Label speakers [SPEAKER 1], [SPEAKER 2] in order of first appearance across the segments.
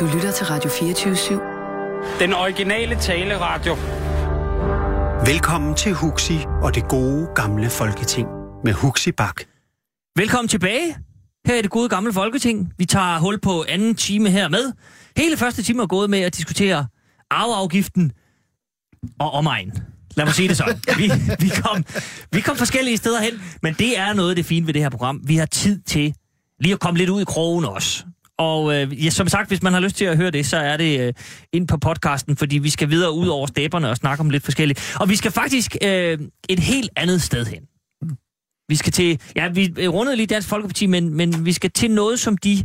[SPEAKER 1] Du lytter til Radio 24-7.
[SPEAKER 2] Den originale taleradio.
[SPEAKER 3] Velkommen til Huxi og det gode gamle folketing med Huxi Bak.
[SPEAKER 4] Velkommen tilbage her i det gode gamle folketing. Vi tager hul på anden time her med. Hele første time er gået med at diskutere arveafgiften og omegn. Lad mig sige det sådan. Vi, vi, kom, vi kom forskellige steder hen, men det er noget af det fine ved det her program. Vi har tid til lige at komme lidt ud i krogen også. Og øh, ja, som sagt, hvis man har lyst til at høre det, så er det øh, ind på podcasten, fordi vi skal videre ud over stepperne og snakke om lidt forskelligt. Og vi skal faktisk øh, et helt andet sted hen. Vi skal til, ja, vi rundede lige Dansk Folkeparti, men, men vi skal til noget, som de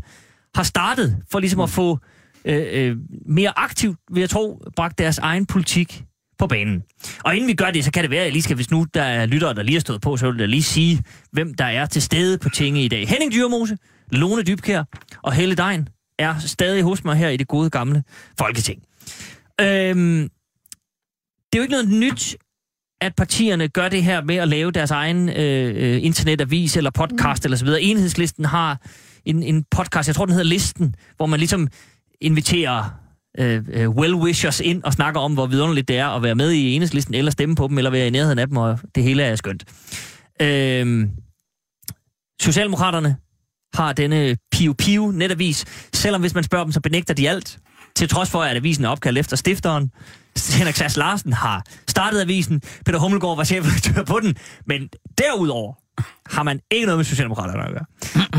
[SPEAKER 4] har startet for ligesom at få øh, øh, mere aktivt, vil jeg tro, bragt deres egen politik på banen. Og inden vi gør det, så kan det være, at jeg lige skal, hvis nu der er lyttere, der lige har stået på, så vil jeg lige sige, hvem der er til stede på tinge i dag. Henning Dyrmose, Lone Dybkær og Helle Dein er stadig hos mig her i det gode gamle Folketing. Øhm, det er jo ikke noget nyt, at partierne gør det her med at lave deres egen øh, internetavis eller podcast mm. eller så videre. Enhedslisten har en, en podcast, jeg tror den hedder Listen, hvor man ligesom inviterer øh, øh, well-wishers ind og snakker om, hvor vidunderligt det er at være med i enhedslisten, eller stemme på dem, eller være i nærheden af dem, og det hele er skønt. Øh, Socialdemokraterne har denne Piu Piu netavis, selvom hvis man spørger dem, så benægter de alt, til trods for, at avisen er opkaldt efter stifteren. Henrik Sass Larsen har startet avisen, Peter Hummelgaard var chefredaktør på den, men derudover har man ikke noget med Socialdemokraterne at gøre.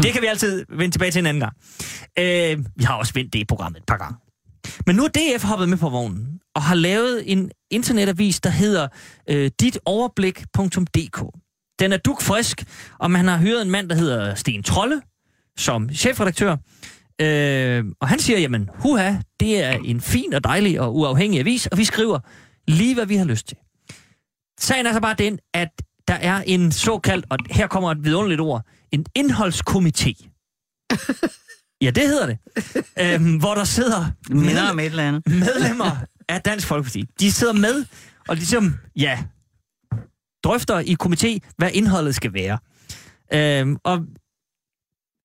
[SPEAKER 4] Det kan vi altid vende tilbage til en anden gang. Øh, vi har også vendt det i programmet et par gange. Men nu er DF hoppet med på vognen og har lavet en internetavis, der hedder øh, ditoverblik.dk. Den er dukfrisk, og man har hyret en mand, der hedder Sten Trolle, som chefredaktør. Øh, og han siger, jamen, huha, det er en fin og dejlig og uafhængig avis, og vi skriver lige, hvad vi har lyst til. Sagen er så bare den, at der er en såkaldt, og her kommer et vidunderligt ord, en indholdskomité. ja, det hedder det. øh, hvor der sidder
[SPEAKER 5] med, om et eller andet.
[SPEAKER 4] medlemmer af Dansk Folkeparti. De sidder med, og ligesom, ja, drøfter i komité, hvad indholdet skal være. Øh, og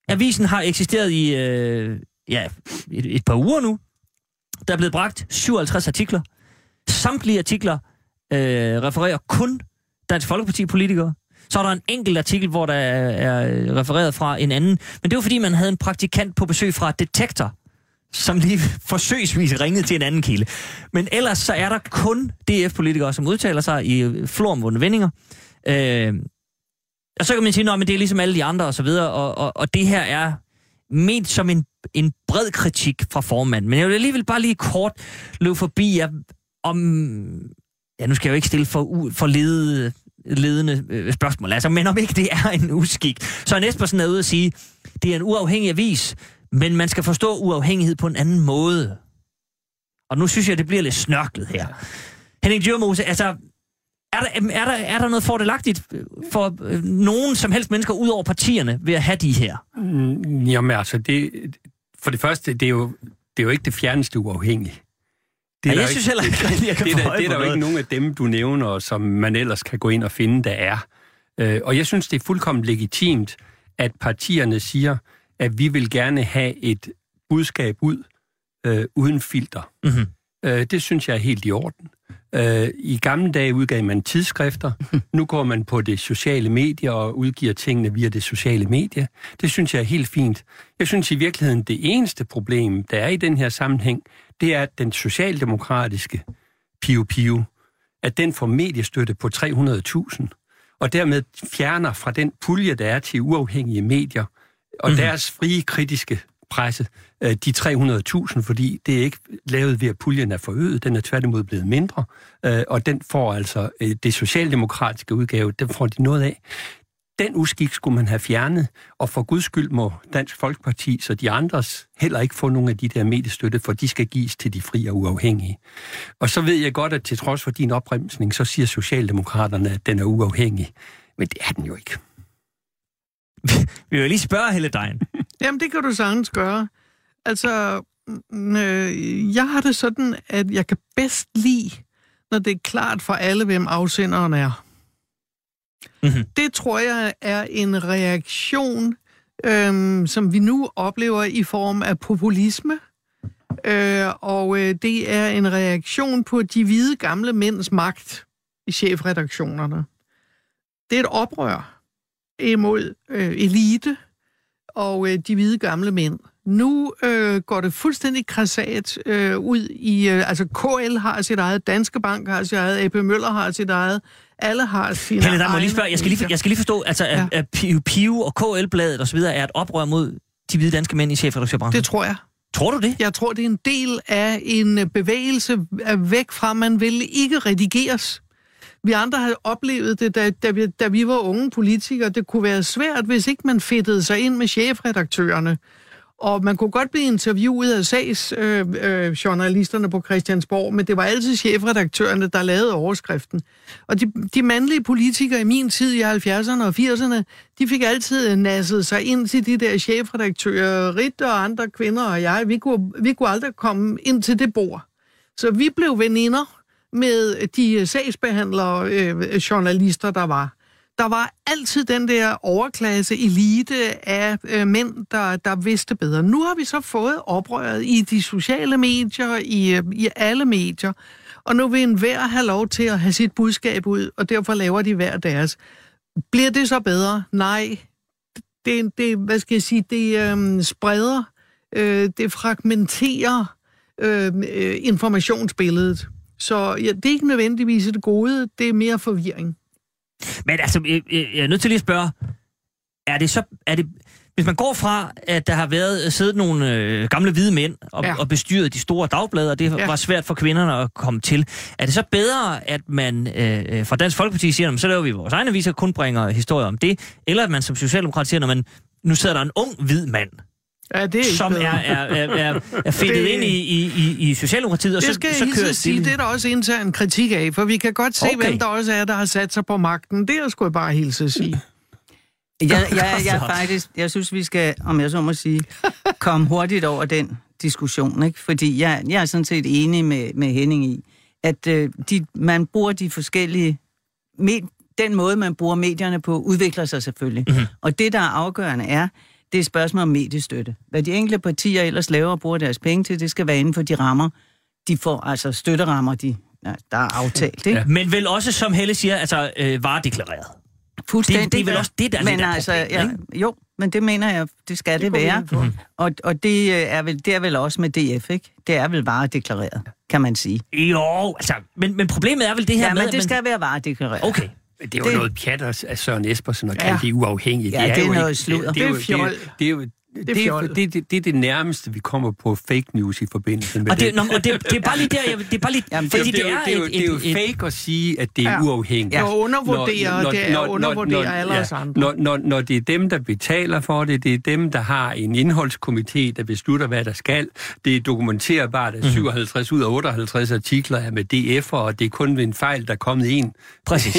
[SPEAKER 4] Avisen har eksisteret i øh, ja, et, et par uger nu. Der er blevet bragt 57 artikler. Samtlige artikler øh, refererer kun Dansk Folkeparti-politikere. Så er der en enkelt artikel, hvor der er refereret fra en anden. Men det var fordi, man havde en praktikant på besøg fra Detektor, som lige forsøgsvis ringede til en anden kilde. Men ellers så er der kun DF-politikere, som udtaler sig i floromvundne vendinger. Øh, og så kan man sige, at det er ligesom alle de andre og så videre, og, og, og det her er ment som en, en bred kritik fra formanden. Men jeg vil alligevel bare lige kort løbe forbi, ja, om... Ja, nu skal jeg jo ikke stille for, for ledede, ledende øh, spørgsmål, altså, men om ikke det er en uskik. Så er Espersen er ude at sige, det er en uafhængig avis, men man skal forstå uafhængighed på en anden måde. Og nu synes jeg, det bliver lidt snørklet her. Henning Djurmose, altså, er der, er, der, er der noget fordelagtigt for øh, nogen som helst mennesker ud over partierne ved at have de her?
[SPEAKER 6] Mm, jamen altså, det, for det første, det er jo, det er jo ikke det fjerneste uafhængige.
[SPEAKER 4] Det er ja, jeg synes heller ikke,
[SPEAKER 6] det, jeg kan det, det, det er der jo ikke nogen af dem, du nævner, som man ellers kan gå ind og finde, der er. Øh, og jeg synes, det er fuldkommen legitimt, at partierne siger, at vi vil gerne have et budskab ud øh, uden filter. Mm-hmm. Øh, det synes jeg er helt i orden. Øh, I gamle dage udgav man tidsskrifter. Nu går man på det sociale medier og udgiver tingene via det sociale medie. Det synes jeg er helt fint. Jeg synes i virkeligheden, det eneste problem, der er i den her sammenhæng, det er, at den socialdemokratiske Pio Pio, at den får mediestøtte på 300.000, og dermed fjerner fra den pulje, der er til uafhængige medier, og mm-hmm. deres frie kritiske presse øh, de 300.000, fordi det er ikke lavet ved, at puljen er forøget, den er tværtimod blevet mindre, øh, og den får altså øh, det socialdemokratiske udgave, den får de noget af. Den uskik skulle man have fjernet, og for guds skyld må Dansk Folkeparti, så de andres heller ikke få nogle af de der mediestøtte, for de skal gives til de frie og uafhængige. Og så ved jeg godt, at til trods for din opremsning, så siger Socialdemokraterne, at den er uafhængig. Men det er den jo ikke.
[SPEAKER 4] Vi vil lige spørge Helle Dejen.
[SPEAKER 7] Jamen, det kan du sagtens gøre. Altså, øh, jeg har det sådan, at jeg kan bedst lide, når det er klart for alle, hvem afsenderen er. Mm-hmm. Det tror jeg er en reaktion, øh, som vi nu oplever i form af populisme. Øh, og øh, det er en reaktion på de hvide gamle mænds magt i chefredaktionerne. Det er et oprør imod øh, elite og øh, de hvide gamle mænd. Nu øh, går det fuldstændig krasat øh, ud i... Øh, altså, KL har sit eget, Danske Bank har sit eget, AP Møller har sit eget, alle har sine
[SPEAKER 4] Helle, der må lige spørge, jeg skal lige, jeg skal lige forstå, altså, ja. at, at Piu, Piu og KL-bladet osv. er et oprør mod de hvide danske mænd i chefredaktørbranchen?
[SPEAKER 7] Det tror jeg.
[SPEAKER 4] Tror du det?
[SPEAKER 7] Jeg tror, det er en del af en bevægelse væk fra, man vil ikke redigeres. Vi andre har oplevet det, da, da, vi, da vi var unge politikere. Det kunne være svært, hvis ikke man fedtede sig ind med chefredaktørerne. Og man kunne godt blive interviewet af sagsjournalisterne øh, øh, på Christiansborg, men det var altid chefredaktørerne, der lavede overskriften. Og de, de mandlige politikere i min tid i 70'erne og 80'erne, de fik altid nasset sig ind til de der chefredaktører, Ritt og andre kvinder og jeg. Vi kunne, vi kunne aldrig komme ind til det bord. Så vi blev veninder med de sagsbehandlere, øh, journalister, der var der var altid den der overklasse elite af øh, mænd, der, der vidste bedre. Nu har vi så fået oprøret i de sociale medier, i, øh, i alle medier, og nu vil enhver have lov til at have sit budskab ud, og derfor laver de hver deres. Bliver det så bedre? Nej. Det, det hvad skal jeg sige, det øh, spreder, øh, det fragmenterer øhm, øh, informationsbilledet. Så ja, det er ikke nødvendigvis det gode, det er mere forvirring.
[SPEAKER 4] Men altså, jeg, jeg er nødt til lige at spørge, er det så... Er det, hvis man går fra, at der har været siddet nogle øh, gamle hvide mænd og, ja. og bestyret de store dagblade, og det ja. var svært for kvinderne at komme til, er det så bedre, at man øh, øh fra Dansk Folkeparti siger, så laver vi vores egne aviser, kun bringer historier om det, eller at man som socialdemokrat siger, når man nu sidder der en ung hvid mand,
[SPEAKER 7] Ja, det er
[SPEAKER 4] som er, er, er, er, er fedtet ind i, i, i, i Socialdemokratiet, og
[SPEAKER 7] det
[SPEAKER 4] så,
[SPEAKER 7] skal
[SPEAKER 4] så kører
[SPEAKER 7] det sige, det er der også en kritik af, for vi kan godt se, okay. hvem der også er, der har sat sig på magten. Det er sgu jeg bare hilse at sige.
[SPEAKER 5] Jeg, jeg, jeg, jeg, faktisk, jeg synes, vi skal, om jeg så må sige, komme hurtigt over den diskussion, ikke? fordi jeg, jeg er sådan set enig med, med Henning i, at øh, de, man bruger de forskellige, med, den måde, man bruger medierne på, udvikler sig selvfølgelig. Mm-hmm. Og det, der er afgørende, er, det er et spørgsmål om mediestøtte. Hvad de enkelte partier ellers laver og bruger deres penge til, det skal være inden for de rammer, de får, altså støtterammer, de, ja, der er aftalt. Ikke? Ja.
[SPEAKER 4] Men vel også, som Helle siger, altså øh, varedeklareret.
[SPEAKER 5] Fuldstændig.
[SPEAKER 4] Det, det er vel også det, der er
[SPEAKER 5] men
[SPEAKER 4] lidt
[SPEAKER 5] altså,
[SPEAKER 4] problem,
[SPEAKER 5] ja, Jo, men det mener jeg, det skal det, det være. Mm. Og, og det, øh, er vel, det er vel også med DF, ikke? Det er vel varedeklareret, kan man sige.
[SPEAKER 4] Jo, altså, men, men problemet er vel det her
[SPEAKER 5] ja,
[SPEAKER 4] med...
[SPEAKER 5] men det man... skal være varedeklareret.
[SPEAKER 4] Okay.
[SPEAKER 6] Det er jo det... noget pjat af Søren Espersen kalde ja. det uafhængigt.
[SPEAKER 5] Ja, det er, det er noget sludder.
[SPEAKER 7] Det, det, det, det,
[SPEAKER 6] det er jo det, det, er, det, det, det er det nærmeste, vi kommer på fake news i forbindelse med
[SPEAKER 4] og det. det. Nå, og det, det er bare lige der, jeg, det er bare lige...
[SPEAKER 6] Jamen, fordi det, det, er, det, er jo, et, det er jo et, fake at sige, at det er ja. uafhængigt.
[SPEAKER 7] Ja. undervurderer, når, det er når, undervurderer når, alle os andre.
[SPEAKER 6] Når, når, når det er dem, der betaler for det, det er dem, der har en indholdskomité, der beslutter, hvad der skal. Det er dokumenterbart, at 57 mm. ud af 58 artikler er med DF'er, og det er kun ved en fejl, der er kommet en,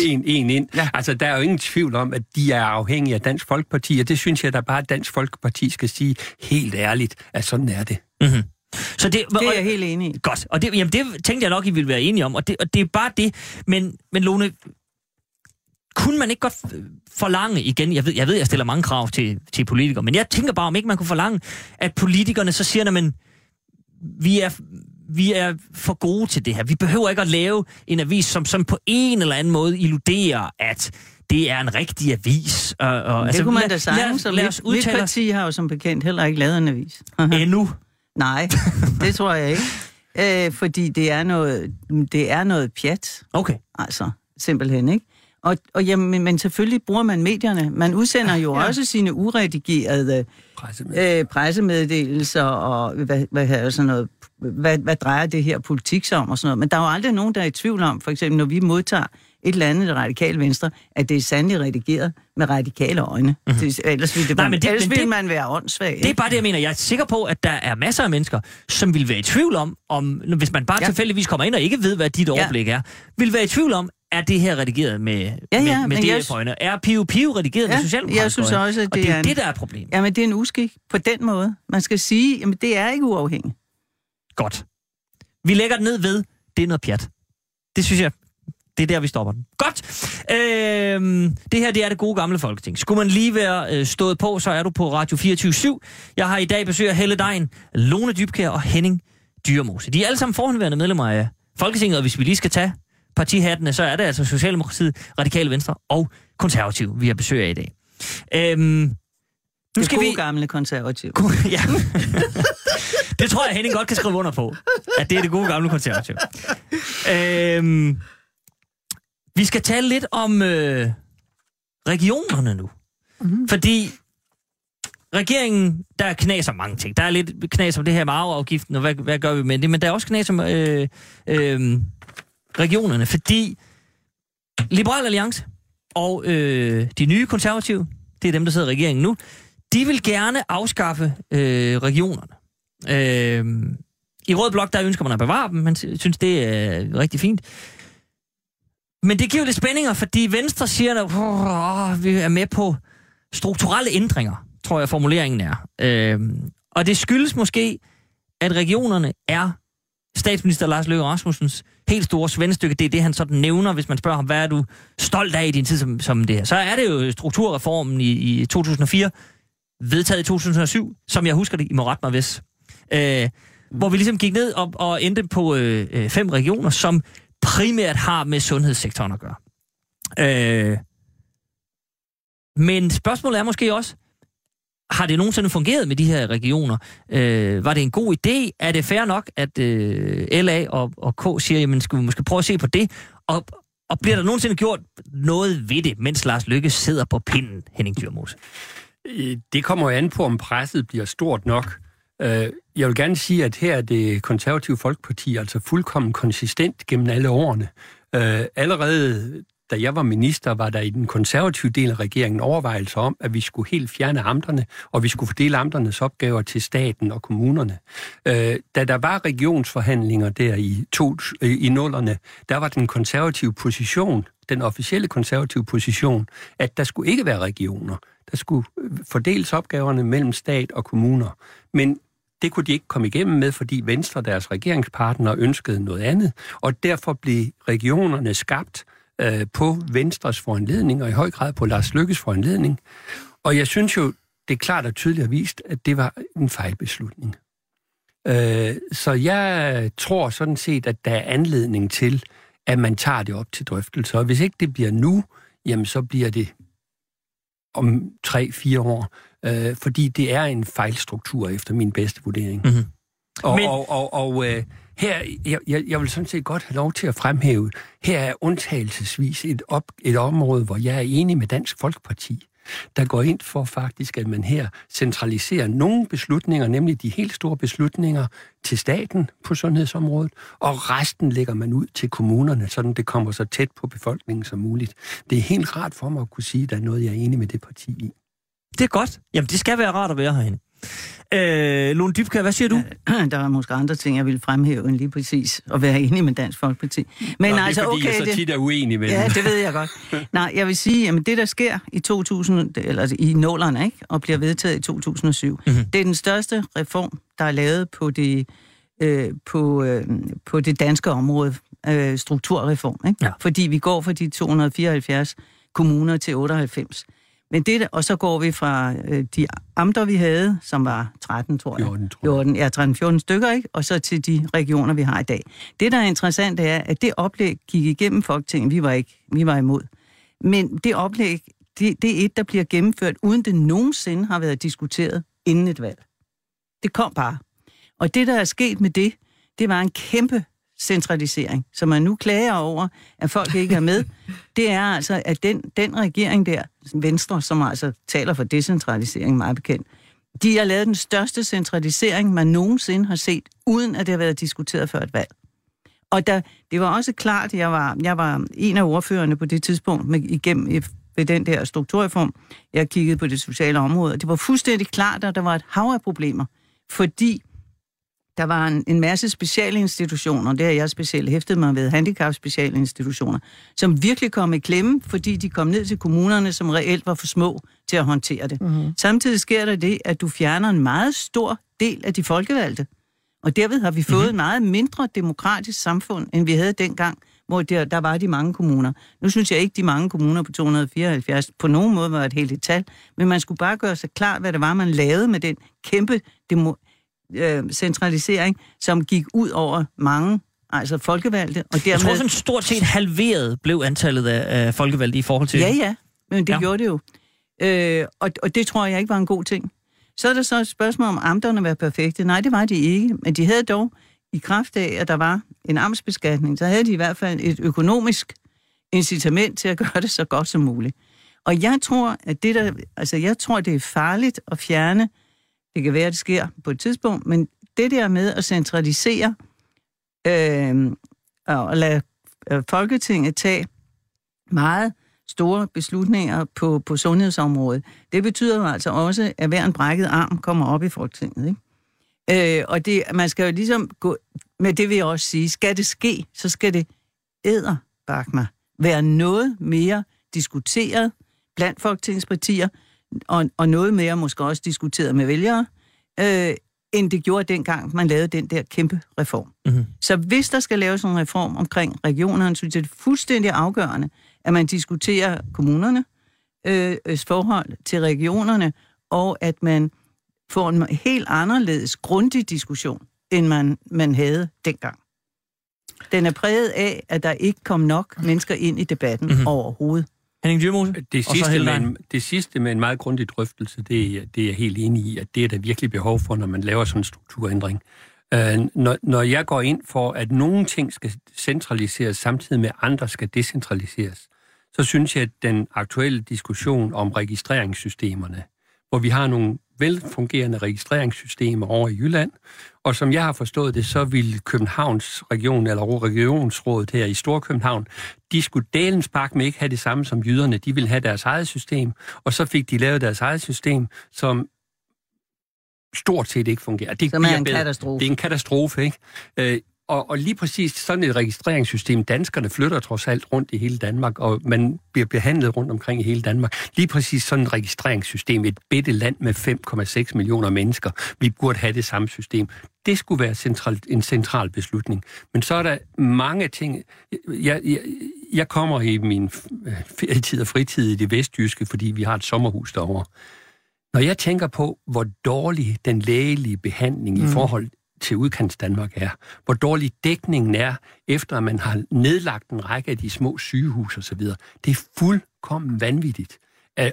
[SPEAKER 6] en, en ind. Ja. Altså, der er jo ingen tvivl om, at de er afhængige af Dansk Folkeparti, og det synes jeg, der bare Dansk Folkeparti skal sige helt ærligt, at sådan er det.
[SPEAKER 4] Mm-hmm.
[SPEAKER 5] Så det, det er jeg helt enig i.
[SPEAKER 4] Godt, og det, jamen, det tænkte jeg nok, I ville være enige om, og det, og det er bare det. Men, men Lone, kunne man ikke godt forlange igen, jeg ved, jeg ved, jeg stiller mange krav til, til politikere, men jeg tænker bare, om ikke man kunne forlange, at politikerne så siger, at vi er, vi er for gode til det her. Vi behøver ikke at lave en avis, som, som på en eller anden måde illuderer, at det er en rigtig avis.
[SPEAKER 5] Og, og, det altså, kunne man da lad os mit parti har jo som bekendt heller ikke lavet en avis.
[SPEAKER 4] Endnu?
[SPEAKER 5] Nej, det tror jeg ikke. Øh, fordi det er noget, det er noget pjat.
[SPEAKER 4] Okay.
[SPEAKER 5] Altså, simpelthen, ikke? Og, og jamen, men selvfølgelig bruger man medierne. Man udsender jo ja. også sine uredigerede øh, pressemeddelelser og hvad, hvad, hvad, sådan noget, hvad, hvad drejer det her politik sig om og sådan noget. Men der er jo aldrig nogen, der er i tvivl om, for eksempel når vi modtager et eller andet radikale venstre, at det er sandelig redigeret med radikale øjne. Mm-hmm. Det, ellers ville, det, Nej, men det, ellers men ville det, man være åndssvag.
[SPEAKER 4] Det er bare det, jeg mener. Jeg er sikker på, at der er masser af mennesker, som vil være i tvivl om, om hvis man bare ja. tilfældigvis kommer ind og ikke ved, hvad dit overblik ja. er, vil være i tvivl om, er det her redigeret med, ja, ja, med, med DF-øjne? Er Pio Pio redigeret ja, med socialdemokratisk
[SPEAKER 5] Jeg synes også, at det,
[SPEAKER 4] og det er, en, det, der er problemet.
[SPEAKER 5] Ja, men det er en uskik på den måde. Man skal sige, jamen det er ikke uafhængigt.
[SPEAKER 4] Godt. Vi lægger det ned ved, det er noget pjat. Det synes jeg, det er der, vi stopper den. Godt. Øhm, det her, det er det gode gamle folketing. Skulle man lige være øh, stået på, så er du på Radio 24 /7. Jeg har i dag besøg af Helle Dein, Lone Dybkær og Henning Dyrmose. De er alle sammen forhåndværende medlemmer af Folketinget, og hvis vi lige skal tage partihattene, så er det altså Socialdemokratiet, Radikale Venstre og Konservative, vi har besøg af i dag. Øhm, nu
[SPEAKER 5] det
[SPEAKER 4] skal
[SPEAKER 5] gode
[SPEAKER 4] vi...
[SPEAKER 5] gamle konservativ.
[SPEAKER 4] ja. det tror jeg, Henning godt kan skrive under på, at det er det gode gamle konservativ. Øhm, vi skal tale lidt om øh, regionerne nu. Mm-hmm. Fordi regeringen, der er knas om mange ting. Der er lidt knas om det her med arveafgiften, og hvad, hvad gør vi med det? Men der er også knas om øh, øh, regionerne, fordi Liberal Alliance og øh, de nye konservative, det er dem, der sidder i regeringen nu, de vil gerne afskaffe øh, regionerne. Øh, I Rød Blok, der ønsker man at bevare dem, man synes, det er rigtig fint. Men det giver jo lidt spændinger, fordi Venstre siger, at oh, vi er med på strukturelle ændringer, tror jeg formuleringen er. Øh, og det skyldes måske, at regionerne er statsminister Lars Løkke Rasmussens helt store svendestykke. Det er det, han sådan nævner, hvis man spørger ham, hvad er du stolt af i din tid som, som det her. Så er det jo strukturreformen i, i 2004, vedtaget i 2007, som jeg husker det, I må rette mig hvis. Øh, hvor vi ligesom gik ned og, og endte på øh, øh fem regioner, som primært har med sundhedssektoren at gøre. Øh, men spørgsmålet er måske også, har det nogensinde fungeret med de her regioner? Øh, var det en god idé? Er det fair nok, at øh, LA og, og K siger, jamen skal vi måske prøve at se på det? Og, og bliver der nogensinde gjort noget ved det, mens Lars Lykke sidder på pinden, Henning Dyrmose?
[SPEAKER 6] Øh, det kommer jo an på, om presset bliver stort nok. Øh, jeg vil gerne sige, at her er det konservative folkeparti altså fuldkommen konsistent gennem alle årene. Øh, allerede da jeg var minister, var der i den konservative del af regeringen overvejelser om, at vi skulle helt fjerne amterne, og vi skulle fordele amternes opgaver til staten og kommunerne. Øh, da der var regionsforhandlinger der i, to, øh, i nullerne, der var den konservative position, den officielle konservative position, at der skulle ikke være regioner. Der skulle øh, fordeles opgaverne mellem stat og kommuner. Men det kunne de ikke komme igennem med, fordi Venstre, deres regeringspartner, ønskede noget andet, og derfor blev regionerne skabt øh, på Venstres foranledning, og i høj grad på Lars Lykkes foranledning. Og jeg synes jo, det er klart og tydeligt har vist, at det var en fejlbeslutning. Øh, så jeg tror sådan set, at der er anledning til, at man tager det op til drøftelse. Og hvis ikke det bliver nu, jamen så bliver det om tre-fire år, øh, fordi det er en fejlstruktur efter min bedste vurdering. Mm-hmm. Og, Men... og, og, og øh, her, jeg, jeg, jeg vil sådan set godt have lov til at fremhæve, her er undtagelsesvis et, op, et område, hvor jeg er enig med Dansk Folkeparti, der går ind for faktisk, at man her centraliserer nogle beslutninger, nemlig de helt store beslutninger, til staten på sundhedsområdet, og resten lægger man ud til kommunerne, sådan det kommer så tæt på befolkningen som muligt. Det er helt rart for mig at kunne sige, at der er noget, jeg er enig med det parti i.
[SPEAKER 4] Det er godt. Jamen, det skal være rart at være herinde. Øh, Lone Dybkær, hvad siger du?
[SPEAKER 5] Der er måske andre ting, jeg vil fremhæve end lige præcis at være enig med Dansk Folkeparti.
[SPEAKER 6] Men Nå, altså, det er, fordi okay, jeg så tit er uenig med
[SPEAKER 5] Ja, det ved jeg godt. Nej, jeg vil sige, at det, der sker i 2000, eller i nålerne, ikke, og bliver vedtaget i 2007, mm-hmm. det er den største reform, der er lavet på det, øh, på, øh, på det danske område, øh, strukturreform. Ikke? Ja. Fordi vi går fra de 274 kommuner til 98. Men det, og så går vi fra øh, de amter, vi havde, som var 13, tror jeg.
[SPEAKER 6] 14, tror jeg.
[SPEAKER 5] 14, ja, 13-14 stykker, ikke? Og så til de regioner, vi har i dag. Det, der er interessant, er, at det oplæg gik igennem Folketinget. Vi var ikke, vi var imod. Men det oplæg, det, det er et, der bliver gennemført, uden det nogensinde har været diskuteret inden et valg. Det kom bare. Og det, der er sket med det, det var en kæmpe centralisering, som man nu klager over, at folk ikke er med, det er altså, at den, den regering der, Venstre, som altså taler for decentralisering meget bekendt, de har lavet den største centralisering, man nogensinde har set, uden at det har været diskuteret før et valg. Og der, det var også klart, jeg var, jeg var en af ordførerne på det tidspunkt med, igennem ved den der strukturreform. Jeg kiggede på det sociale område, og det var fuldstændig klart, at der var et hav af problemer, fordi der var en, en masse specialinstitutioner, det har jeg specielt hæftet mig ved, handicapspecialinstitutioner, som virkelig kom i klemme, fordi de kom ned til kommunerne, som reelt var for små til at håndtere det. Mm-hmm. Samtidig sker der det, at du fjerner en meget stor del af de folkevalgte. Og derved har vi fået mm-hmm. et meget mindre demokratisk samfund, end vi havde dengang, hvor der, der var de mange kommuner. Nu synes jeg ikke, de mange kommuner på 274 på nogen måde var et helt tal, men man skulle bare gøre sig klart, hvad det var, man lavede med den kæmpe demo- øh, centralisering, som gik ud over mange altså folkevalgte. Og dermed...
[SPEAKER 4] Jeg tror sådan stort set halveret blev antallet af, af folkevalgte i forhold til...
[SPEAKER 5] Ja, ja, men det
[SPEAKER 4] ja.
[SPEAKER 5] gjorde det jo. Øh, og, og det tror jeg ikke var en god ting. Så er der så et spørgsmål om amterne var perfekte. Nej, det var de ikke, men de havde dog i kraft af, at der var en amtsbeskatning, så havde de i hvert fald et økonomisk incitament til at gøre det så godt som muligt. Og jeg tror, at det der, altså jeg tror, det er farligt at fjerne, det kan være, at det sker på et tidspunkt, men det der med at centralisere øh, og lade øh, Folketinget tage meget store beslutninger på, på sundhedsområdet, det betyder jo altså også, at hver en brækket arm kommer op i Folketinget. Ikke? Øh, og det, man skal jo ligesom gå, med det vil jeg også sige, skal det ske, så skal det æder, mig, være noget mere diskuteret blandt folketingspartier, og, og noget mere måske også diskuteret med vælgere, øh, end det gjorde dengang, man lavede den der kæmpe reform.
[SPEAKER 4] Mhm.
[SPEAKER 5] Så hvis der skal laves en reform omkring regionerne, så er det fuldstændig afgørende, at man diskuterer kommunerne, øh, forhold til regionerne, og at man får en helt anderledes grundig diskussion, end man, man havde dengang. Den er præget af, at der ikke kom nok mennesker ind i debatten
[SPEAKER 4] Mhm.
[SPEAKER 5] mm-hmm. overhovedet.
[SPEAKER 4] Henning Dyrmose?
[SPEAKER 6] Det
[SPEAKER 4] Og så
[SPEAKER 6] sidste, med en, det sidste med en meget grundig drøftelse, det er, det er jeg helt enig i, at det er der virkelig behov for, når man laver sådan en strukturændring. Øh, når, når jeg går ind for, at nogle ting skal centraliseres, samtidig med andre skal decentraliseres, så synes jeg, at den aktuelle diskussion om registreringssystemerne, hvor vi har nogle velfungerende registreringssystemer over i Jylland, og som jeg har forstået det, så vil Københavns region, eller regionsrådet her i Storkøbenhavn, de skulle dalens pakke med ikke have det samme som jyderne. De ville have deres eget system, og så fik de lavet deres eget system, som stort set ikke fungerer. Det
[SPEAKER 5] Som er en
[SPEAKER 6] bedre.
[SPEAKER 5] katastrofe.
[SPEAKER 6] Det er en katastrofe, ikke? Øh, og, og lige præcis sådan et registreringssystem, danskerne flytter trods alt rundt i hele Danmark, og man bliver behandlet rundt omkring i hele Danmark. Lige præcis sådan et registreringssystem, et bitte land med 5,6 millioner mennesker, vi burde have det samme system. Det skulle være central, en central beslutning. Men så er der mange ting. Jeg, jeg, jeg kommer i min ferietid og fritid i det vestjyske, fordi vi har et sommerhus derovre. Når jeg tænker på, hvor dårlig den lægelige behandling mm. i forhold til udkants Danmark er, hvor dårlig dækningen er, efter at man har nedlagt en række af de små sygehus osv., det er fuldkommen vanvittigt.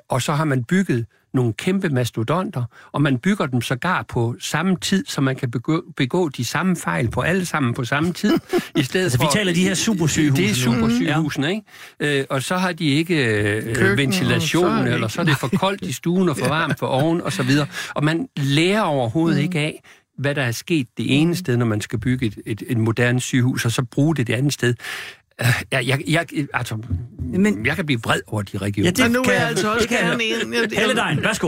[SPEAKER 6] Og så har man bygget nogle kæmpe mastodonter, og man bygger dem sågar på samme tid, så man kan begå, begå de samme fejl på alle sammen på samme tid. I stedet
[SPEAKER 4] Altså, vi
[SPEAKER 6] for,
[SPEAKER 4] taler de her supersygehuse
[SPEAKER 6] Det er supersygehusene, ikke? Øh, og så har de ikke øh,
[SPEAKER 7] Køkken,
[SPEAKER 6] ventilation,
[SPEAKER 7] så det
[SPEAKER 6] eller så er det for koldt i stuen og for varmt for oven, og så videre. Og man lærer overhovedet mm. ikke af, hvad der er sket det ene sted, når man skal bygge et, et, et moderne sygehus, og så bruge det det andet sted. Øh, Jeg, jeg, jeg, altså,
[SPEAKER 5] Men-
[SPEAKER 6] jeg kan blive vred over de regioner.
[SPEAKER 4] Ja, det
[SPEAKER 7] Men nu
[SPEAKER 4] kan
[SPEAKER 7] jeg altså også
[SPEAKER 4] det kan jeg
[SPEAKER 7] gerne ind. Jeg,
[SPEAKER 4] Helle
[SPEAKER 7] jeg,
[SPEAKER 4] Dein, værsgo.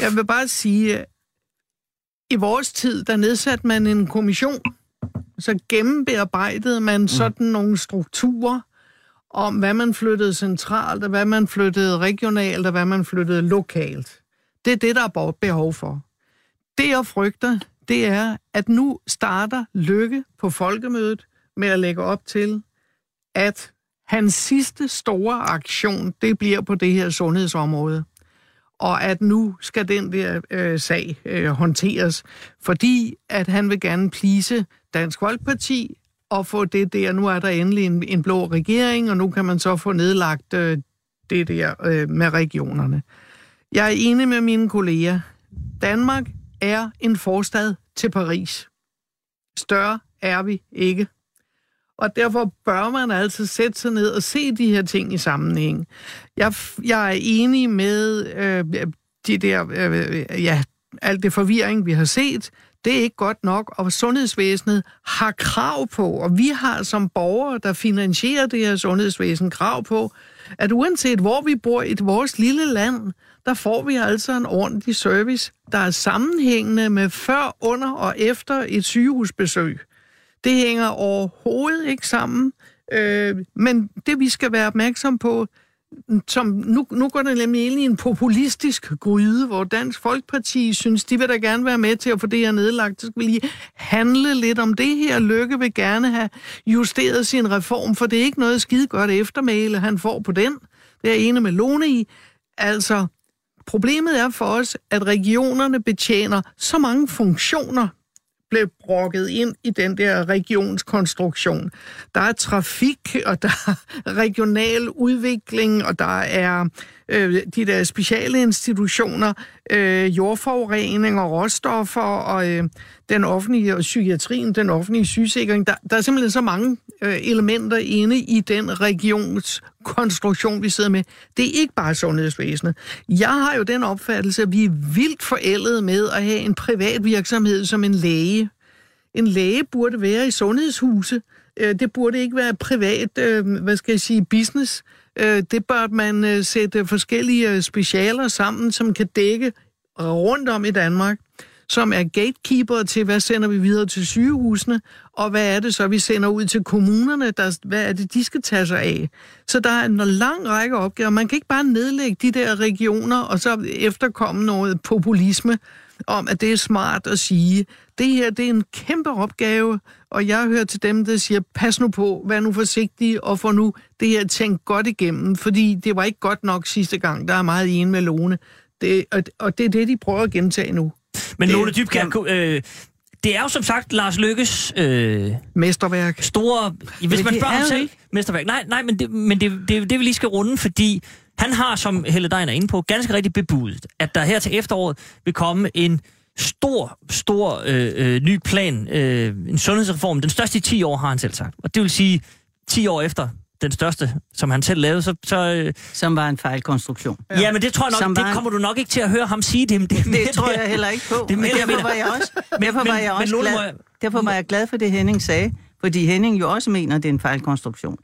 [SPEAKER 7] jeg vil bare sige, at i vores tid, der nedsatte man en kommission, så gennembearbejdede man sådan nogle strukturer om, hvad man flyttede centralt, og hvad man flyttede regionalt, og hvad man flyttede lokalt. Det er det, der er behov for. Det, jeg frygter, det er, at nu starter Lykke på folkemødet med at lægge op til, at hans sidste store aktion, det bliver på det her sundhedsområde. Og at nu skal den der øh, sag øh, håndteres, fordi at han vil gerne plise Dansk Folkeparti og få det der, nu er der endelig en, en blå regering, og nu kan man så få nedlagt øh, det der øh, med regionerne. Jeg er enig med mine kolleger. Danmark er en forstad til Paris. Større er vi ikke. Og derfor bør man altså sætte sig ned og se de her ting i sammenhæng. Jeg, jeg er enig med øh, de der, øh, øh ja, alt det forvirring, vi har set. Det er ikke godt nok, og sundhedsvæsenet har krav på, og vi har som borgere, der finansierer det her sundhedsvæsen, krav på, at uanset hvor vi bor i vores lille land, der får vi altså en ordentlig service, der er sammenhængende med før, under og efter et sygehusbesøg. Det hænger overhovedet ikke sammen. Øh, men det, vi skal være opmærksom på, som nu, nu går det nemlig ind i en populistisk gryde, hvor Dansk Folkeparti synes, de vil da gerne være med til at få det her nedlagt. Så skal vi lige handle lidt om det her. Lykke vil gerne have justeret sin reform, for det er ikke noget skide godt eftermæle, han får på den. Det er ene med Lone i. Altså, problemet er for os, at regionerne betjener så mange funktioner blev brokket ind i den der regionskonstruktion. Der er trafik, og der er regional udvikling, og der er øh, de der speciale institutioner, øh, jordforurening og råstoffer, og øh, den offentlige og psykiatrien, den offentlige sygesikring. Der, der er simpelthen så mange øh, elementer inde i den regions konstruktion, vi sidder med. Det er ikke bare sundhedsvæsenet. Jeg har jo den opfattelse, at vi er vildt forældet med at have en privat virksomhed som en læge. En læge burde være i sundhedshuse. Øh, det burde ikke være privat, øh, hvad skal jeg sige, business. Øh, det bør man øh, sætte forskellige øh, specialer sammen, som kan dække rundt om i Danmark som er gatekeeper til, hvad sender vi videre til sygehusene, og hvad er det så, vi sender ud til kommunerne, der, hvad er det, de skal tage sig af. Så der er en lang række opgaver. Man kan ikke bare nedlægge de der regioner, og så efterkomme noget populisme om, at det er smart at sige, det her det er en kæmpe opgave, og jeg hører til dem, der siger, pas nu på, vær nu forsigtig, og få nu det her tænkt godt igennem, fordi det var ikke godt nok sidste gang, der er meget en med Lone. Det, og, og det er det, de prøver at gentage nu.
[SPEAKER 4] Men Lone Dybkjær, øh, det er jo som sagt Lars Lykkes... Øh,
[SPEAKER 7] mesterværk.
[SPEAKER 4] Store... Hvis man spørger ham selv... Mesterværk. Nej, nej, men, det, men det, det, det vi lige skal runde, fordi han har, som Helle Dein er inde på, ganske rigtig bebudet, at der her til efteråret vil komme en stor, stor øh, øh, ny plan, øh, en sundhedsreform. Den største i 10 år, har han selv sagt. Og det vil sige 10 år efter den største, som han selv lavede, så... så øh,
[SPEAKER 5] som var en fejlkonstruktion.
[SPEAKER 4] Ja, ja men det tror jeg nok, det kommer du nok ikke til at høre ham sige. Det,
[SPEAKER 5] det, det tror jeg heller ikke på. Det, men derfor var jeg også, derfor var jeg også glad, derfor var jeg glad for det, Henning sagde, fordi Henning jo også mener, at det er en fejlkonstruktion.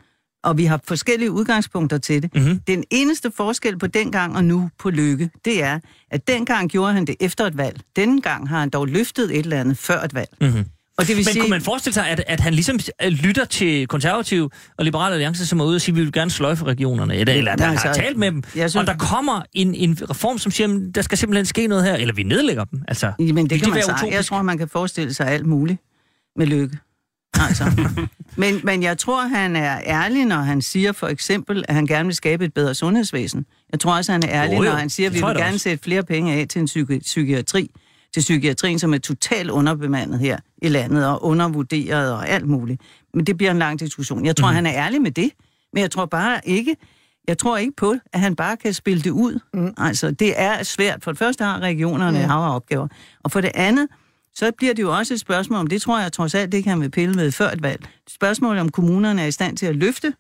[SPEAKER 5] Og vi har forskellige udgangspunkter til det. Mm-hmm. Den eneste forskel på dengang og nu på Lykke, det er, at dengang gjorde han det efter et valg. Denne gang har han dog løftet et eller andet før et valg. Mm-hmm.
[SPEAKER 4] Og det vil Men sige... kunne man forestille sig, at, at han ligesom øh, lytter til konservative og liberale alliance, som er ude og sige, at vi vil gerne sløjfe regionerne, eller, eller der altså, har talt med dem, synes... og der kommer en, en reform, som siger, at der skal simpelthen ske noget her, eller vi nedlægger dem. Altså,
[SPEAKER 5] Jamen, det kan man sige. Jeg tror, man kan forestille sig alt muligt med lykke. Altså. men, men jeg tror, han er ærlig, når han siger for eksempel, at han gerne vil skabe et bedre sundhedsvæsen. Jeg tror også, han er ærlig, oh, når han siger, at vi vil gerne også. sætte flere penge af til en psyki- psykiatri til psykiatrien, som er totalt underbemandet her i landet, og undervurderet og alt muligt. Men det bliver en lang diskussion. Jeg tror, mm. han er ærlig med det, men jeg tror bare ikke, jeg tror ikke på, at han bare kan spille det ud. Mm. Altså, det er svært. For det første har regionerne mm. har opgaver, og for det andet, så bliver det jo også et spørgsmål om, det tror jeg trods alt, det kan man pille med før et valg. Spørgsmålet om kommunerne er i stand til at løfte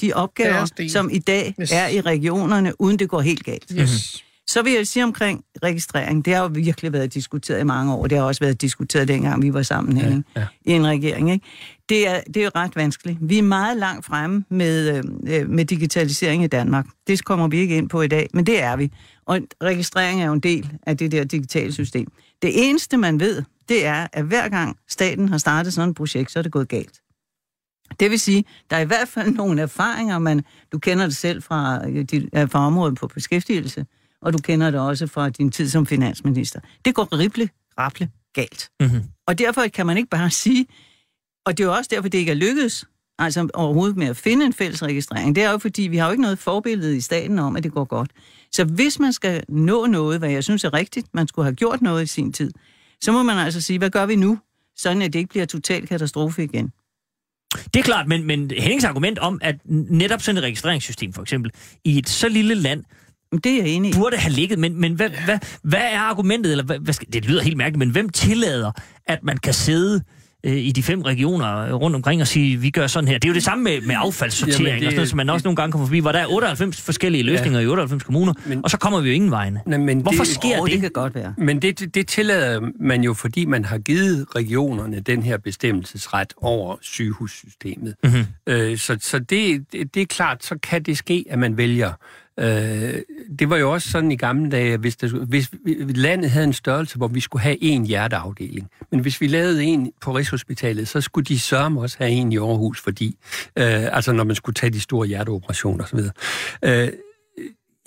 [SPEAKER 5] de opgaver, som i dag yes. er i regionerne, uden det går helt galt. Yes. Så vil jeg sige omkring registrering. Det har jo virkelig været diskuteret i mange år. Det har også været diskuteret dengang, vi var sammen her ja, ja. i en regering. Ikke? Det, er, det er jo ret vanskeligt. Vi er meget langt fremme med, øh, med digitalisering i Danmark. Det kommer vi ikke ind på i dag, men det er vi. Og registrering er jo en del af det der digitale system. Det eneste, man ved, det er, at hver gang staten har startet sådan et projekt, så er det gået galt. Det vil sige, der er i hvert fald nogle erfaringer, man, du kender det selv fra, øh, fra området på beskæftigelse, og du kender det også fra din tid som finansminister. Det går rible, raple galt. Mm-hmm. Og derfor kan man ikke bare sige, og det er jo også derfor, det ikke er lykkedes, altså overhovedet med at finde en fælles registrering. Det er jo fordi, vi har jo ikke noget forbillede i staten om, at det går godt. Så hvis man skal nå noget, hvad jeg synes er rigtigt, man skulle have gjort noget i sin tid, så må man altså sige, hvad gør vi nu, sådan at det ikke bliver total katastrofe igen.
[SPEAKER 4] Det er klart, men, men Hennings argument om, at netop sådan et registreringssystem for eksempel, i et så lille land,
[SPEAKER 5] det er jeg enig
[SPEAKER 4] i. Burde have ligget, men, men hvad, hvad, hvad er argumentet? Eller hvad, hvad skal, det lyder helt mærkeligt, men hvem tillader, at man kan sidde øh, i de fem regioner rundt omkring og sige, vi gør sådan her. Det er jo det samme med, med affaldssortering Jamen, det, og sådan noget, som man også nogle gange kommer forbi, hvor der er 98 forskellige løsninger ja. i 98 kommuner, men, og så kommer vi jo ingen vegne. Nej, men Hvorfor det, sker
[SPEAKER 5] det? Det kan godt være.
[SPEAKER 6] Men det, det, det tillader man jo, fordi man har givet regionerne den her bestemmelsesret over sygehussystemet. Mm-hmm. Øh, så så det, det, det er klart, så kan det ske, at man vælger Øh, det var jo også sådan i gamle dage, hvis, der, hvis landet havde en størrelse, hvor vi skulle have en hjerteafdeling. Men hvis vi lavede en på Rigshospitalet, så skulle de sørge også have en i Aarhus, fordi, øh, altså når man skulle tage de store hjerteoperationer osv. Øh,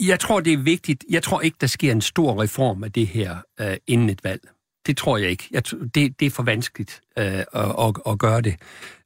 [SPEAKER 6] jeg tror, det er vigtigt. Jeg tror ikke, der sker en stor reform af det her øh, inden et valg det tror jeg ikke. Jeg, det, det er for vanskeligt øh, at, at, at gøre det.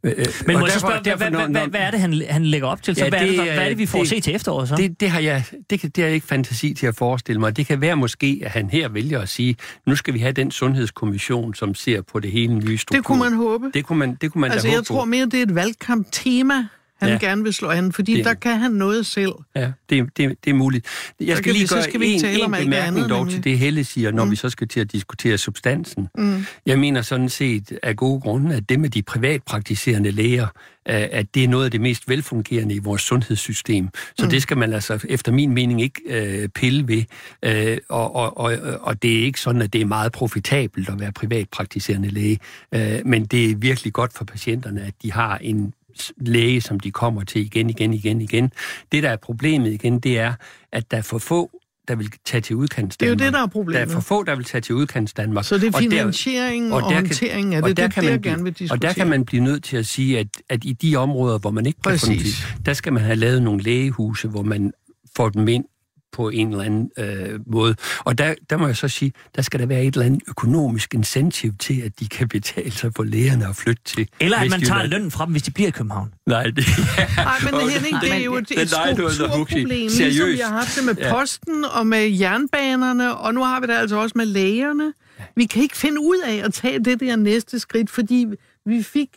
[SPEAKER 4] Øh, øh, Men må jeg så spørge, derfor, hvad, når, hvad, hvad er det, han, han lægger op til? Så ja, hvad, det, er det, hvad er det, vi får det, se til efteråret så?
[SPEAKER 6] Det, det, har jeg, det, kan, det har jeg ikke fantasi til at forestille mig. Det kan være måske, at han her vælger at sige, nu skal vi have den sundhedskommission, som ser på det hele nye struktur.
[SPEAKER 7] Det kunne man håbe.
[SPEAKER 6] Det kunne man, det kunne man
[SPEAKER 7] altså,
[SPEAKER 6] jeg
[SPEAKER 7] håbe tror mere, det er et valgkamp-tema, han ja. gerne vil slå an, fordi det, der kan han noget selv.
[SPEAKER 6] Ja, det, det, det er muligt. Jeg skal lige vi, gøre skal vi en, en bemærkning andet, dog til det, Helle siger, når mm. vi så skal til at diskutere substansen. Mm. Jeg mener sådan set af gode grunde, at det med de privatpraktiserende læger, at det er noget af det mest velfungerende i vores sundhedssystem. Så mm. det skal man altså efter min mening ikke øh, pille ved. Øh, og, og, og, og det er ikke sådan, at det er meget profitabelt at være privatpraktiserende læge. Øh, men det er virkelig godt for patienterne, at de har en læge, som de kommer til igen, igen, igen, igen. Det, der er problemet igen, det er, at der er for få, der vil tage til udkants
[SPEAKER 7] Det er jo det, der er problemet.
[SPEAKER 6] Der er for få, der vil tage til udkants Danmark.
[SPEAKER 7] Så det er finansieringen og, der, og, og håndteringen af det, det, det, det, jeg gerne vil diskutere.
[SPEAKER 6] Og der kan man blive nødt til at sige, at, at i de områder, hvor man ikke kan få dem der skal man have lavet nogle lægehuse, hvor man får dem ind på en eller anden øh, måde. Og der, der må jeg så sige, der skal der være et eller andet økonomisk incentiv til, at de kan betale sig for lægerne og flytte til
[SPEAKER 4] Eller at man tager lønnen fra dem, hvis de bliver i København.
[SPEAKER 6] Nej, det,
[SPEAKER 7] ja. Nej men Henning, det er jo et, et strukturproblem, ligesom vi har haft det med posten og med jernbanerne, og nu har vi det altså også med lægerne. Vi kan ikke finde ud af at tage det der næste skridt, fordi vi fik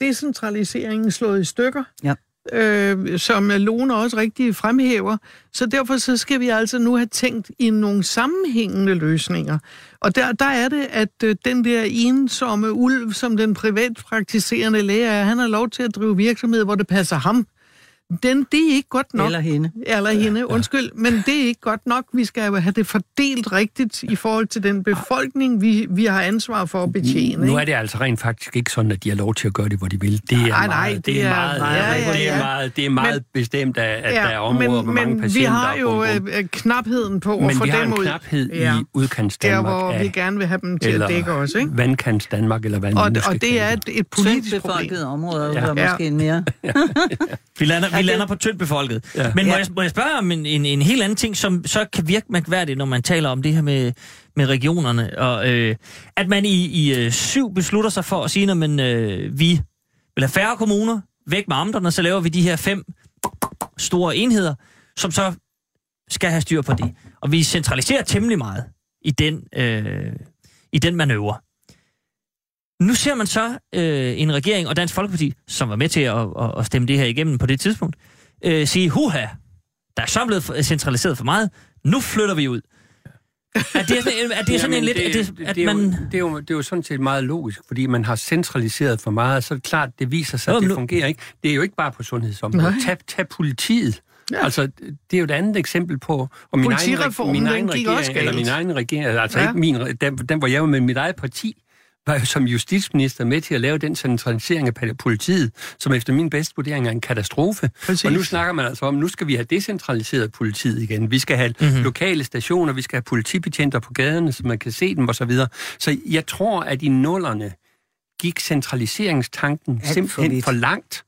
[SPEAKER 7] decentraliseringen slået i stykker. Ja øh, som Lone også rigtig fremhæver. Så derfor så skal vi altså nu have tænkt i nogle sammenhængende løsninger. Og der, der er det, at øh, den der ensomme ulv, som den privatpraktiserende læge er, han har lov til at drive virksomhed, hvor det passer ham den, det er ikke godt nok.
[SPEAKER 5] Eller hende.
[SPEAKER 7] Eller hende, undskyld. Men det er ikke godt nok. Vi skal jo have det fordelt rigtigt i forhold til den befolkning, vi, vi har ansvar for at betjene.
[SPEAKER 6] Nu er det altså rent faktisk ikke sådan, at de har lov til at gøre det, hvor de vil. Det er nej, nej, meget, det er meget, ja, ja, ja. Det er meget, det er meget men, bestemt, at, at ja, der er områder, men, hvor mange patienter...
[SPEAKER 7] Men vi har jo øh, knapheden på
[SPEAKER 6] men
[SPEAKER 7] at få dem ud.
[SPEAKER 6] Men vi har en knaphed ja. i udkants Danmark.
[SPEAKER 7] Der, hvor af, vi gerne vil have dem til at dække os, ikke?
[SPEAKER 6] Vandkants Danmark, eller hvad
[SPEAKER 7] og, og det er et, et politisk
[SPEAKER 5] problem. område, ja. måske mere.
[SPEAKER 4] vi lander, vi lander på tyndt befolket. Ja. Men må, ja. jeg, må jeg spørge om en, en, en helt anden ting, som så kan virke mærkværdigt, når man taler om det her med, med regionerne. Og, øh, at man i, i øh, syv beslutter sig for at sige, at man, øh, vi vil have færre kommuner, væk med amterne, så laver vi de her fem store enheder, som så skal have styr på det. Og vi centraliserer temmelig meget i den, øh, i den manøvre. Nu ser man så øh, en regering og Dansk Folkeparti, som var med til at, at, at stemme det her igennem på det tidspunkt, øh, sige, huha, der er så blevet centraliseret for meget, nu flytter vi ud. Er det, er det sådan en lidt... Det,
[SPEAKER 6] det, at det, er man... jo, det, er jo, det er jo sådan set meget logisk, fordi man har centraliseret for meget, så er det klart, det viser sig, at det fungerer ikke. Det er jo ikke bare på sundhedsområdet. Tag, tag politiet. Ja. Altså, det er jo et andet eksempel på... Og min egen, min egen regering, eller min egen regering, altså ja. ikke min, den, den, hvor jeg var med mit eget parti, var jo som justitsminister med til at lave den centralisering af politiet, som efter min bedste vurdering er en katastrofe. Præcis. Og nu snakker man altså om, nu skal vi have decentraliseret politiet igen. Vi skal have mm-hmm. lokale stationer, vi skal have politibetjenter på gaderne, så man kan se dem osv. Så, så jeg tror, at i nullerne gik centraliseringstanken simpelthen for langt,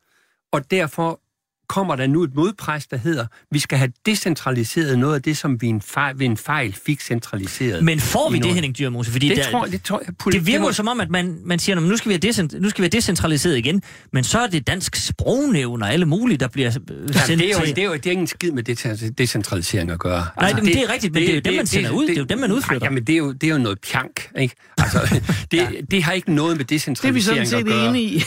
[SPEAKER 6] og derfor kommer der nu et modpres, der hedder, vi skal have decentraliseret noget af det, som vi en fejl, ved en fejl fik centraliseret.
[SPEAKER 4] Men får vi det, Henning Dyrmose? Fordi
[SPEAKER 6] det,
[SPEAKER 4] der,
[SPEAKER 6] tror, det, tror jeg,
[SPEAKER 4] det virker jo som om, at man, man siger, nu skal, vi have nu skal vi have decentraliseret igen, men så er det dansk sprognævn og alle mulige, der bliver sendt
[SPEAKER 6] ja, det, er jo, det, er jo, det er ingen skid med det, decentralisering at gøre.
[SPEAKER 4] Nej, altså, det, det er rigtigt, men det, det er jo dem, man sender det, ud. Det, det er jo dem, man udflytter.
[SPEAKER 6] Jamen, det er jo, det er jo noget pjank, ikke? Altså, det, ja. det har ikke noget med decentralisering at gøre.
[SPEAKER 7] Det er vi sådan set enige i.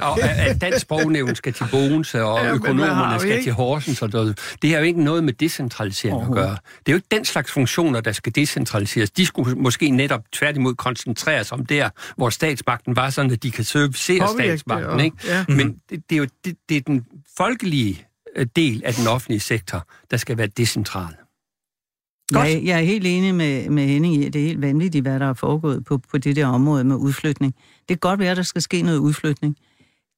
[SPEAKER 6] Og, og, at dansk sprognævn skal til Bogense, og ja, økonomerne skal til Horsens og noget. Det har jo ikke noget med decentralisering at gøre. Det er jo ikke den slags funktioner, der skal decentraliseres. De skulle måske netop tværtimod koncentrere sig om der, hvor statsmagten var sådan, at de kan servicere statsmagten. Ikke? Ja. Men det, det er jo det, det er den folkelige øh, del af den offentlige sektor, der skal være decentral.
[SPEAKER 5] Jeg, jeg er helt enig med, med Henning i, at det er helt vanvittigt, hvad der er foregået på, på det der område med udflytning. Det kan godt være, at der skal ske noget udflytning.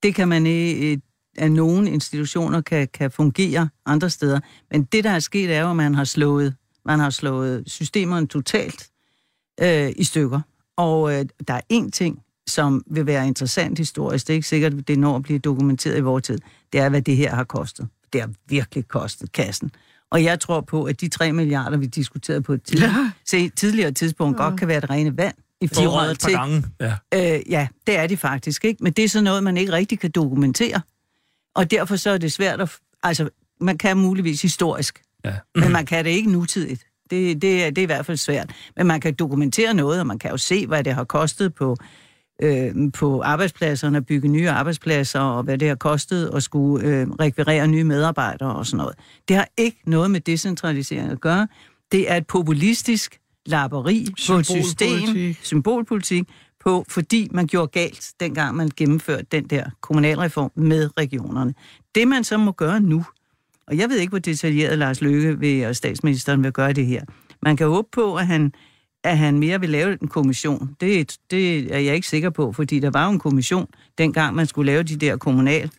[SPEAKER 5] Det kan man ikke at nogle institutioner kan, kan fungere andre steder. Men det, der er sket, er jo, at man har slået, man har slået systemerne totalt øh, i stykker. Og øh, der er én ting, som vil være interessant historisk, det er ikke sikkert, at det når at blive dokumenteret i vores tid, det er, hvad det her har kostet. Det har virkelig kostet kassen. Og jeg tror på, at de 3 milliarder, vi diskuterede på et tidligere, ja. se, tidligere tidspunkt, ja. godt kan være et rene vand i
[SPEAKER 4] De er
[SPEAKER 5] forhold
[SPEAKER 4] par
[SPEAKER 5] til...
[SPEAKER 4] gange.
[SPEAKER 6] Ja.
[SPEAKER 5] Øh, ja, det er de faktisk, ikke? Men det er sådan noget, man ikke rigtig kan dokumentere. Og derfor så er det svært at... Altså, man kan muligvis historisk,
[SPEAKER 6] Ja.
[SPEAKER 5] men man kan det ikke nutidigt. Det, det, er, det er i hvert fald svært. Men man kan dokumentere noget, og man kan jo se, hvad det har kostet på, øh, på arbejdspladserne, at bygge nye arbejdspladser, og hvad det har kostet at skulle øh, rekvirere nye medarbejdere og sådan noget. Det har ikke noget med decentralisering at gøre. Det er et populistisk lapperi på et system,
[SPEAKER 7] Symbolpolitik
[SPEAKER 5] på, fordi man gjorde galt, dengang man gennemførte den der kommunalreform med regionerne. Det man så må gøre nu, og jeg ved ikke, hvor detaljeret Lars Løkke vil, og statsministeren vil gøre det her. Man kan håbe på, at han, at han mere vil lave en kommission. Det, det er jeg ikke sikker på, fordi der var jo en kommission, dengang man skulle lave de der kommunal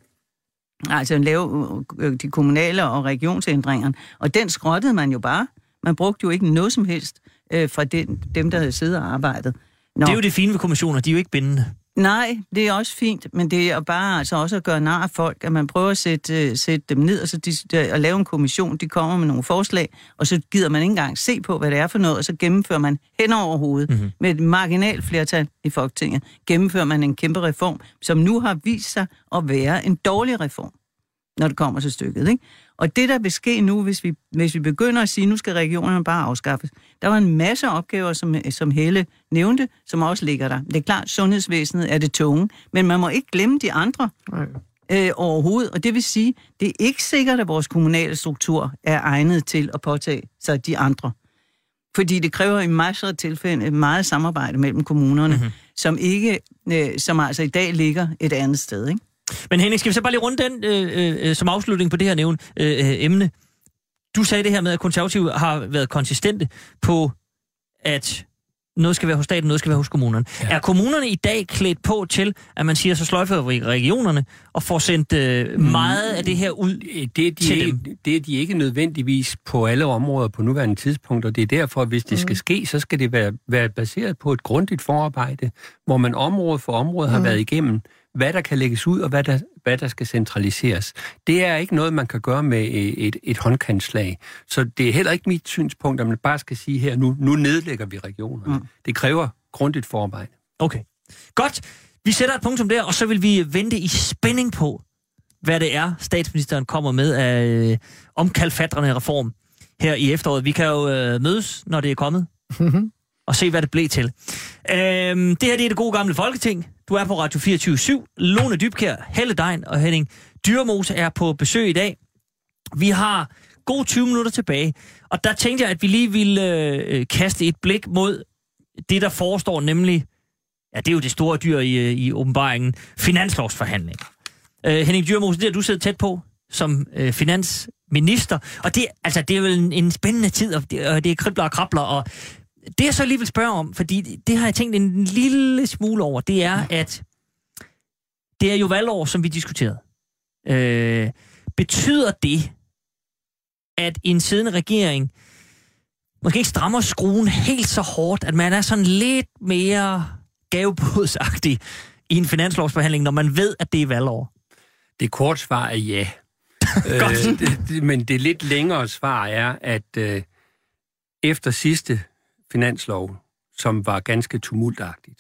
[SPEAKER 5] altså lave øh, de kommunale og regionsændringerne. Og den skrottede man jo bare. Man brugte jo ikke noget som helst øh, fra den, dem, der havde siddet og arbejdet. Nå.
[SPEAKER 4] Det er jo det fine ved kommissioner, de er jo ikke bindende.
[SPEAKER 5] Nej, det er også fint, men det er bare altså også at gøre nar af folk, at man prøver at sætte, uh, sætte dem ned og, så de, at lave en kommission. De kommer med nogle forslag, og så gider man ikke engang se på, hvad det er for noget, og så gennemfører man hen over hovedet mm-hmm. med et marginalt flertal i Folketinget. Gennemfører man en kæmpe reform, som nu har vist sig at være en dårlig reform, når det kommer til stykket. Ikke? Og det, der vil ske nu, hvis vi, hvis vi begynder at sige, nu skal regionerne bare afskaffes. Der var en masse opgaver, som, som Helle nævnte, som også ligger der. Det er klart, sundhedsvæsenet er det tunge, men man må ikke glemme de andre
[SPEAKER 7] Nej.
[SPEAKER 5] øh, overhovedet. Og det vil sige, det er ikke sikkert, at vores kommunale struktur er egnet til at påtage sig de andre. Fordi det kræver i masser af tilfælde meget samarbejde mellem kommunerne, mm-hmm. som ikke, øh, som altså i dag ligger et andet sted. Ikke?
[SPEAKER 4] Men Henning, skal vi så bare lige runde den øh, øh, som afslutning på det her nævn, øh, øh, emne? Du sagde det her med, at konservative har været konsistente på, at noget skal være hos staten, noget skal være hos kommunerne. Ja. Er kommunerne i dag klædt på til, at man siger, så sløjfer vi regionerne og får sendt øh, meget af det her ud
[SPEAKER 6] Det er, de
[SPEAKER 4] til
[SPEAKER 6] ikke,
[SPEAKER 4] dem?
[SPEAKER 6] det er de ikke nødvendigvis på alle områder på nuværende tidspunkt, og det er derfor, at hvis det skal ske, så skal det være, være baseret på et grundigt forarbejde, hvor man område for område har været igennem, hvad der kan lægges ud, og hvad der, hvad der skal centraliseres. Det er ikke noget, man kan gøre med et, et håndkantslag. Så det er heller ikke mit synspunkt, at man bare skal sige her, nu, nu nedlægger vi regionerne. Mm. Det kræver grundigt forarbejde.
[SPEAKER 4] Okay. Godt. Vi sætter et punktum der, og så vil vi vente i spænding på, hvad det er, statsministeren kommer med af øh, omkalfatrende reform her i efteråret. Vi kan jo øh, mødes, når det er kommet, og se, hvad det blev til. Øhm, det her det er det gode gamle Folketing. Du er på Radio 24 Lone Dybkær, Helle Dein og Henning Dyrmose er på besøg i dag. Vi har gode 20 minutter tilbage, og der tænkte jeg, at vi lige ville øh, kaste et blik mod det, der forestår, nemlig, ja, det er jo det store dyr i, øh, i åbenbaringen, finanslovsforhandlinger. Øh, Henning Dyrmose, det har du siddet tæt på som øh, finansminister, og det, altså, det er vel en, en spændende tid, og det, og det er kribler og krabler, og det jeg så lige vil spørge om, fordi det har jeg tænkt en lille smule over, det er, at det er jo valgår, som vi diskuterede. Øh, betyder det, at en siddende regering måske ikke strammer skruen helt så hårdt, at man er sådan lidt mere gavebodsagtig i en finanslovsforhandling, når man ved, at det er valgår?
[SPEAKER 6] Det korte svar er ja. øh, det, det, men det lidt længere svar er, at øh, efter sidste finanslov, som var ganske tumultagtigt,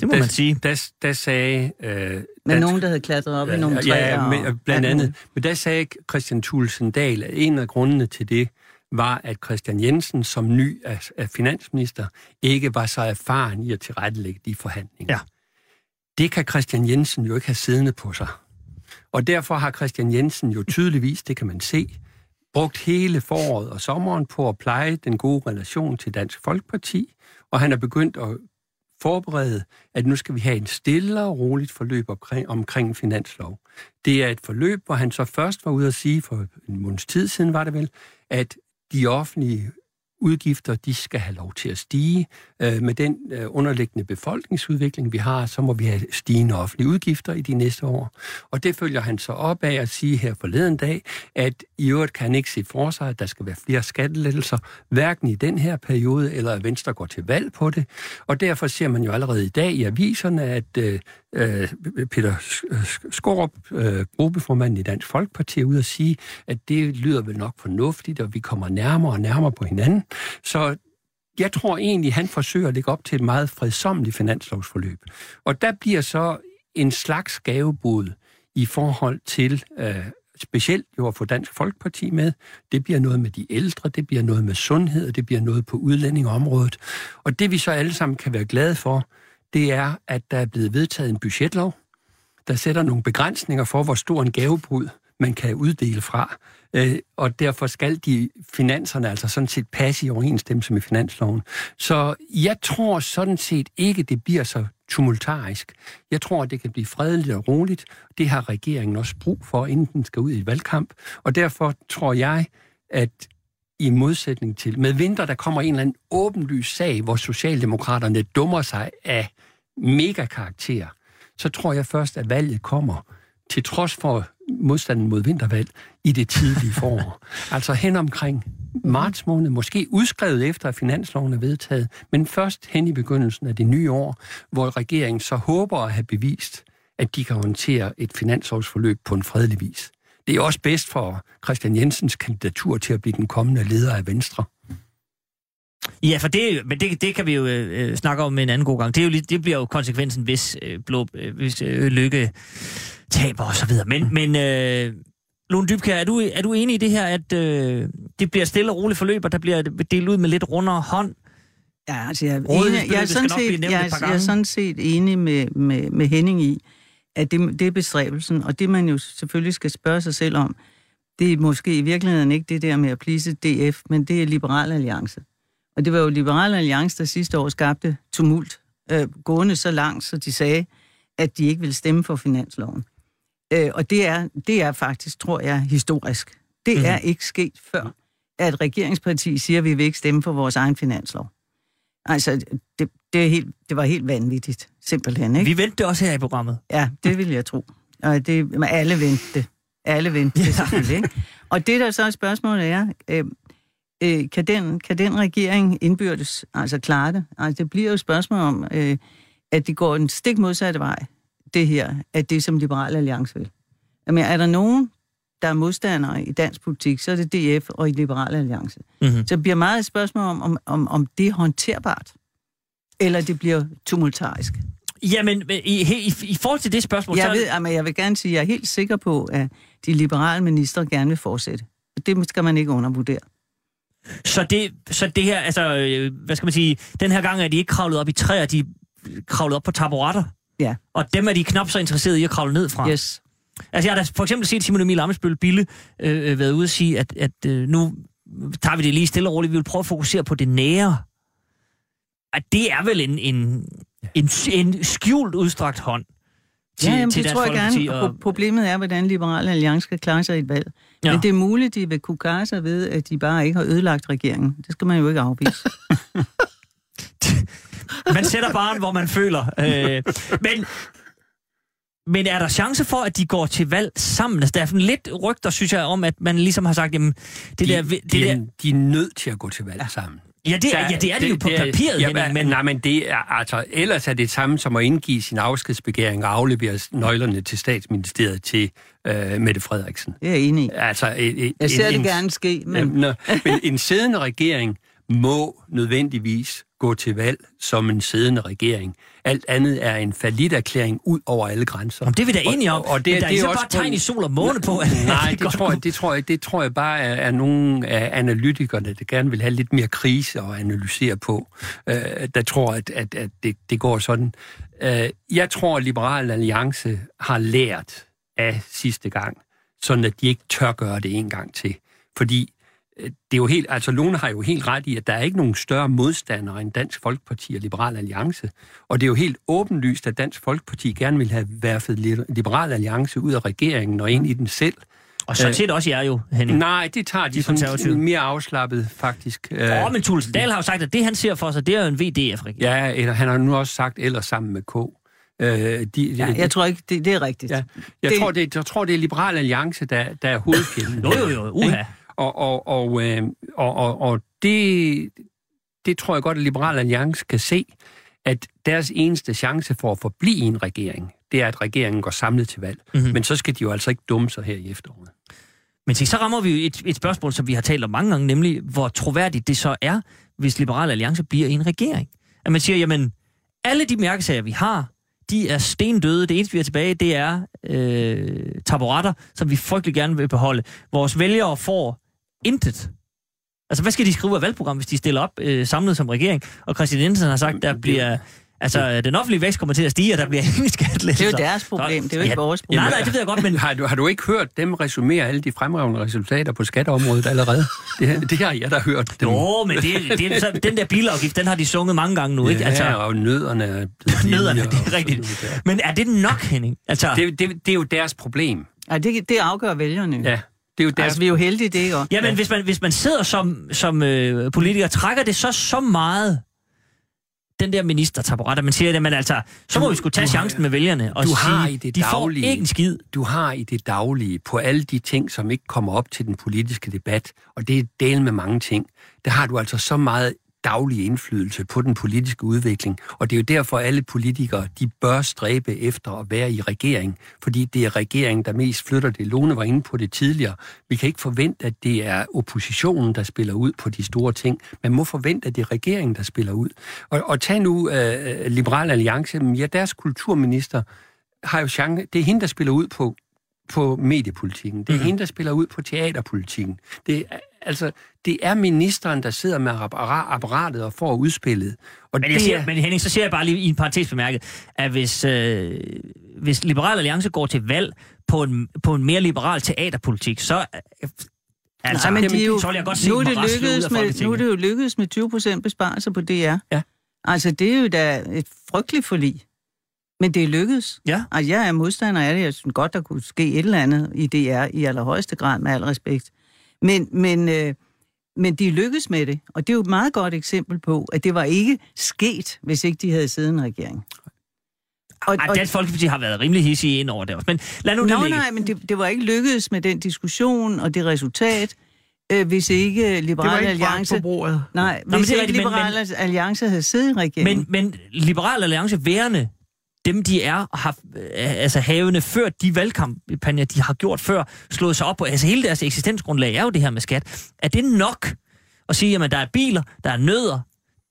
[SPEAKER 4] Det må
[SPEAKER 6] der,
[SPEAKER 4] man sige.
[SPEAKER 6] Der, der sagde... Øh,
[SPEAKER 5] Men nogen, der havde klatret op i nogle træer.
[SPEAKER 6] Ja, men, blandt andet. Men der sagde Christian Thulesen Dahl, at en af grundene til det, var, at Christian Jensen som ny af, af finansminister ikke var så erfaren i at tilrettelægge de forhandlinger.
[SPEAKER 4] Ja.
[SPEAKER 6] Det kan Christian Jensen jo ikke have siddende på sig. Og derfor har Christian Jensen jo tydeligvis, det kan man se, brugt hele foråret og sommeren på at pleje den gode relation til Dansk Folkeparti, og han er begyndt at forberede, at nu skal vi have en stille og roligt forløb omkring, omkring finanslov. Det er et forløb, hvor han så først var ude at sige, for en måneds tid siden var det vel, at de offentlige udgifter, de skal have lov til at stige. Øh, med den øh, underliggende befolkningsudvikling, vi har, så må vi have stigende offentlige udgifter i de næste år. Og det følger han så op af at sige her forleden dag, at i øvrigt kan han ikke se for sig, at der skal være flere skattelettelser, hverken i den her periode, eller at Venstre går til valg på det. Og derfor ser man jo allerede i dag i aviserne, at øh, øh Peter Skorup, øh, gruppeformanden i Dansk Folkeparti, er ude at sige, at det lyder vel nok fornuftigt, og vi kommer nærmere og nærmere på hinanden. Så jeg tror egentlig, han forsøger at lægge op til et meget fredsomligt finanslovsforløb. Og der bliver så en slags gavebud i forhold til øh, specielt jo at få Dansk Folkeparti med. Det bliver noget med de ældre, det bliver noget med sundhed, det bliver noget på udlændingeområdet. Og det vi så alle sammen kan være glade for, det er, at der er blevet vedtaget en budgetlov, der sætter nogle begrænsninger for, hvor stor en gavebrud man kan uddele fra. Øh, og derfor skal de finanserne altså sådan set passe i overensstemmelse med finansloven. Så jeg tror sådan set ikke, det bliver så tumultarisk. Jeg tror, det kan blive fredeligt og roligt. Det har regeringen også brug for, inden den skal ud i et valgkamp. Og derfor tror jeg, at i modsætning til, med vinter, der kommer en eller anden åbenlys sag, hvor Socialdemokraterne dummer sig af megakarakter, så tror jeg først, at valget kommer, til trods for modstanden mod vintervalg, i det tidlige forår. altså hen omkring marts måned, måske udskrevet efter, at finansloven er vedtaget, men først hen i begyndelsen af det nye år, hvor regeringen så håber at have bevist, at de kan håndtere et finanslovsforløb på en fredelig vis. Det er også bedst for Christian Jensens kandidatur til at blive den kommende leder af Venstre.
[SPEAKER 4] Ja, for det, men det, det kan vi jo øh, snakke om en anden god gang. Det, er jo, det bliver jo konsekvensen, hvis, øh, blå, øh, hvis øh, Lykke taber og så videre. Men, men øh, Lone Dybkær, er du, er du enig i det her, at øh, det bliver stille og roligt forløb, og der bliver delt ud med lidt rundere hånd?
[SPEAKER 5] Ja, altså jeg, er, enig, jeg, er, sådan set, jeg, jeg er sådan set enig med, med, med Henning i, at det, det er bestræbelsen, og det man jo selvfølgelig skal spørge sig selv om, det er måske i virkeligheden ikke det der med at plise DF, men det er Liberal Alliance. Og det var jo Liberal Alliance, der sidste år skabte tumult, øh, gående så langt, så de sagde, at de ikke ville stemme for finansloven. Øh, og det er, det er faktisk, tror jeg, historisk. Det mm. er ikke sket før, at regeringsparti siger, at vi vil ikke stemme for vores egen finanslov. Altså, det, det, er helt, det var helt vanvittigt, simpelthen. Ikke?
[SPEAKER 4] Vi vendte også her i programmet.
[SPEAKER 5] Ja, det vil jeg tro. Og det, alle vendte Alle vendte det, selvfølgelig. Ikke? Og det, der så er spørgsmålet er, øh, øh, kan, den, kan den regering indbyrdes altså klare det? Altså, det bliver jo et spørgsmål om, øh, at det går en stik modsatte vej, det her, at det som Liberal Alliance vil. Jamen, er der nogen, der er modstandere i dansk politik, så er det DF og i Liberal Alliance. Mm-hmm. Så det bliver meget et spørgsmål om, om, om, om det er håndterbart, eller det bliver tumultarisk.
[SPEAKER 4] Jamen, i, i, i forhold til det spørgsmål...
[SPEAKER 5] Jeg, så... ved, jamen, jeg vil gerne sige, at jeg er helt sikker på, at de liberale minister gerne vil fortsætte. Det skal man ikke undervurdere.
[SPEAKER 4] Så det, så det her, altså, øh, hvad skal man sige, den her gang er de ikke kravlet op i træer, de er kravlet op på taburetter.
[SPEAKER 5] Ja.
[SPEAKER 4] Og dem er de knap så interesserede i at kravle ned fra.
[SPEAKER 5] Yes.
[SPEAKER 4] Altså, jeg har da for eksempel set Simon Emil Amesbøl Bille øh, øh, været ude og sige, at, at øh, nu tager vi det lige stille og roligt. Vi vil prøve at fokusere på det nære. At det er vel en, en, en, en skjult udstrakt hånd
[SPEAKER 5] til, ja, jamen, til det tror jeg gerne. Og... Problemet er, hvordan Liberale Alliance skal klare sig i et valg. Ja. Men det er muligt, de vil kunne klare sig ved, at de bare ikke har ødelagt regeringen. Det skal man jo ikke afvise.
[SPEAKER 4] man sætter barn, hvor man føler. Øh, men, men er der chance for, at de går til valg sammen? Altså, der er lidt rygter, synes jeg, om, at man ligesom har sagt, jamen, det
[SPEAKER 6] de,
[SPEAKER 4] der...
[SPEAKER 6] Det de, der... de er nødt til at gå til valg sammen.
[SPEAKER 4] Ja, det, er, ja, det er det, det jo på det, papiret,
[SPEAKER 6] ja, Henning, men... Nej, men det er, altså, ellers er det samme som at indgive sin afskedsbegæring og aflevere nøglerne til statsministeriet til øh, Mette Frederiksen.
[SPEAKER 5] Det er jeg enig i.
[SPEAKER 6] Altså,
[SPEAKER 5] et, et, jeg ser en, det gerne ske, men...
[SPEAKER 6] Ja, men en siddende regering må nødvendigvis gå til valg som en siddende regering. Alt andet er en erklæring ud over alle grænser.
[SPEAKER 4] Jamen, det er vi da enige om. Og, og det, men der det er, er bare tegn i sol og måne på, at
[SPEAKER 6] Nej, det, det, tror jeg, det, tror jeg, det tror jeg bare er, er nogle af analytikerne, der gerne vil have lidt mere krise at analysere på, øh, der tror, at, at, at det, det går sådan. Øh, jeg tror, at Liberal Alliance har lært af sidste gang, sådan at de ikke tør gøre det en gang til. Fordi det er jo helt, altså Lone har jo helt ret i, at der er ikke nogen større modstandere end Dansk Folkeparti og Liberal Alliance. Og det er jo helt åbenlyst, at Dansk Folkeparti gerne vil have værfet Liberal Alliance ud af regeringen og ind i den selv.
[SPEAKER 4] Og så set også jer jo, Henning.
[SPEAKER 6] Nej, det tager de, de sådan mere afslappet, faktisk.
[SPEAKER 4] Åh, oh, men Tulsen Dahl har jo sagt, at det, han ser for sig, det er jo en VDF-regering.
[SPEAKER 6] Ja, eller han har nu også sagt, eller sammen med K.
[SPEAKER 5] Øh, de, ja, jeg tror ikke, det, det er rigtigt. Ja,
[SPEAKER 6] jeg, det... Tror, det, jeg tror, det er Liberal Alliance, der, der er hovedfjenden.
[SPEAKER 4] jo, jo, jo, uha.
[SPEAKER 6] Og, og, og, øh, og, og, og det, det tror jeg godt, at Liberal Alliance kan se, at deres eneste chance for at forblive en regering, det er, at regeringen går samlet til valg. Mm-hmm. Men så skal de jo altså ikke dumme sig her i efteråret.
[SPEAKER 4] Men så rammer vi jo et, et spørgsmål, som vi har talt om mange gange, nemlig hvor troværdigt det så er, hvis Liberal Alliance bliver i en regering. At man siger, jamen, alle de mærkesager, vi har, de er stendøde. Det eneste, vi har tilbage, det er øh, taburetter, som vi frygtelig gerne vil beholde. Vores vælgere får intet. Altså, hvad skal de skrive af valgprogram, hvis de stiller op øh, samlet som regering? Og Christian Jensen har sagt, der bliver Altså, den offentlige vækst kommer til at stige, og der bliver ingen skattelettelser.
[SPEAKER 5] Det er jo deres problem, det er jo ikke ja, vores problem.
[SPEAKER 4] Nej, nej, det ved jeg godt, men...
[SPEAKER 6] Har du, har du ikke hørt dem resumere alle de fremragende resultater på skatteområdet allerede? Det, det har jeg da hørt.
[SPEAKER 4] Dem. Jo, men det, det, så, den der bilafgift, den har de sunget mange gange nu,
[SPEAKER 6] ja,
[SPEAKER 4] ikke?
[SPEAKER 6] Altså, og nødderne er
[SPEAKER 4] Nødderne, det er rigtigt. Men er det nok, Henning? Altså...
[SPEAKER 6] Det, det, det er jo deres problem.
[SPEAKER 5] Ja, det, det afgør vælgerne.
[SPEAKER 6] Ja. Det er jo deres...
[SPEAKER 5] Altså, vi er jo heldige, det ikke?
[SPEAKER 4] Ja, men hvis man, hvis man sidder som, som øh, politiker, trækker det så så meget den der minister taburet, man siger, at altså, så må du, vi skulle tage chancen med vælgerne og
[SPEAKER 6] du
[SPEAKER 4] sige,
[SPEAKER 6] har i det
[SPEAKER 4] de
[SPEAKER 6] daglige,
[SPEAKER 4] får ikke en skid.
[SPEAKER 6] Du har i det daglige på alle de ting, som ikke kommer op til den politiske debat, og det er del med mange ting, der har du altså så meget daglig indflydelse på den politiske udvikling. Og det er jo derfor, at alle politikere de bør stræbe efter at være i regering, fordi det er regeringen, der mest flytter det. Lone var inde på det tidligere. Vi kan ikke forvente, at det er oppositionen, der spiller ud på de store ting. Man må forvente, at det er regeringen, der spiller ud. Og, og tag nu uh, Liberal Alliance. Ja, deres kulturminister har jo chance. Det er hende, der spiller ud på på mediepolitikken. Det er mm. hende, der spiller ud på teaterpolitikken. Det er, altså, det er ministeren, der sidder med apparatet og får udspillet. Og
[SPEAKER 4] men, jeg siger, men Henning, så siger jeg bare lige i en parentes bemærket, at hvis, øh, hvis Liberal Alliance går til valg på en, på en mere liberal teaterpolitik, så... Øh, altså,
[SPEAKER 5] Nej, men de jo,
[SPEAKER 4] så vil jeg godt se
[SPEAKER 5] nu, er det lykkedes med, nu er det jo lykkedes med 20 procent besparelser på DR.
[SPEAKER 4] Ja.
[SPEAKER 5] Altså, det er jo da et frygteligt forlig. Men det er lykkedes.
[SPEAKER 4] Ja.
[SPEAKER 5] Altså, jeg er modstander af det. Jeg synes godt, der kunne ske et eller andet i DR i allerhøjeste grad, med al respekt. Men, men, øh, men de lykkedes med det, og det er jo et meget godt eksempel på, at det var ikke sket, hvis ikke de havde siddet en regering.
[SPEAKER 4] Og, Ej, Dansk Folkeparti har været rimelig hissige ind over det også, men lad nu
[SPEAKER 5] det
[SPEAKER 4] ligge.
[SPEAKER 5] Nej, men det, det var ikke lykkedes med den diskussion og det resultat, øh, hvis ikke Liberale Alliance...
[SPEAKER 7] Det var ikke
[SPEAKER 5] Nej, hvis Nå, ikke rigtigt, Liberale men, Alliance havde siddet i regeringen.
[SPEAKER 4] Men, men Liberale Alliance værende dem, de er, har, øh, altså havene før de valgkampagner, de har gjort før, slået sig op på, altså hele deres eksistensgrundlag er jo det her med skat. Er det nok at sige, at der er biler, der er nødder,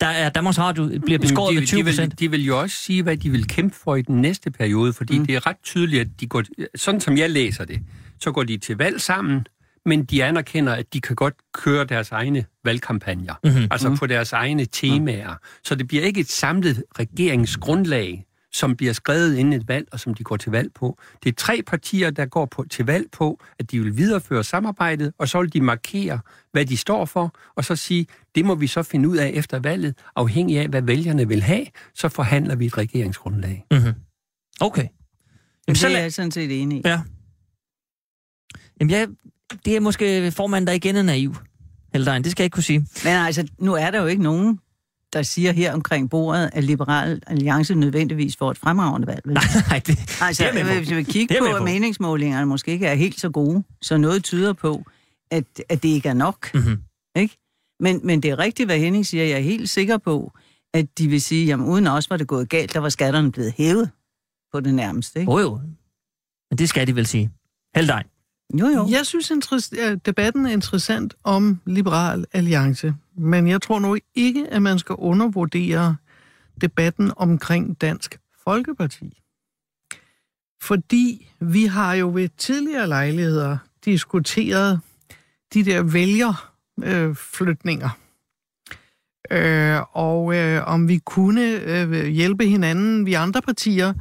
[SPEAKER 4] der er Danmarks Radio bliver beskåret de, med 20
[SPEAKER 6] de vil, de vil jo også sige, hvad de vil kæmpe for i den næste periode, fordi mm. det er ret tydeligt, at de går, sådan som jeg læser det, så går de til valg sammen, men de anerkender, at de kan godt køre deres egne valgkampagner, mm-hmm. altså mm. på deres egne temaer. Mm. Så det bliver ikke et samlet regeringsgrundlag, som bliver skrevet inden et valg, og som de går til valg på. Det er tre partier, der går på, til valg på, at de vil videreføre samarbejdet, og så vil de markere, hvad de står for, og så sige, det må vi så finde ud af efter valget, afhængig af, hvad vælgerne vil have, så forhandler vi et regeringsgrundlag.
[SPEAKER 4] Mm-hmm. Okay.
[SPEAKER 5] Jamen, så er jeg sådan set enig i.
[SPEAKER 4] Ja. Jamen, jeg, det er måske formanden, der igen er naiv. Eller det skal jeg ikke kunne sige.
[SPEAKER 5] Men altså, nu er der jo ikke nogen der siger her omkring bordet, at Liberal Alliance nødvendigvis får et fremragende valg.
[SPEAKER 4] Nej, nej, det,
[SPEAKER 5] altså,
[SPEAKER 4] det er med
[SPEAKER 5] Hvis vi kigger på, at meningsmålingerne måske ikke er helt så gode, så noget tyder på, at, at det ikke er nok.
[SPEAKER 4] Mm-hmm.
[SPEAKER 5] Ikke? Men, men det er rigtigt, hvad Henning siger. Jeg er helt sikker på, at de vil sige, at uden os var det gået galt, der var skatterne blevet hævet på det nærmeste. Ikke?
[SPEAKER 4] Jo jo, men det skal de vel sige. Held dig.
[SPEAKER 5] Jo, jo.
[SPEAKER 7] Jeg synes, at debatten er interessant om Liberal Alliance, men jeg tror nu ikke, at man skal undervurdere debatten omkring Dansk Folkeparti. Fordi vi har jo ved tidligere lejligheder diskuteret de der vælgerflytninger. Øh, og øh, om vi kunne øh, hjælpe hinanden, vi andre partier,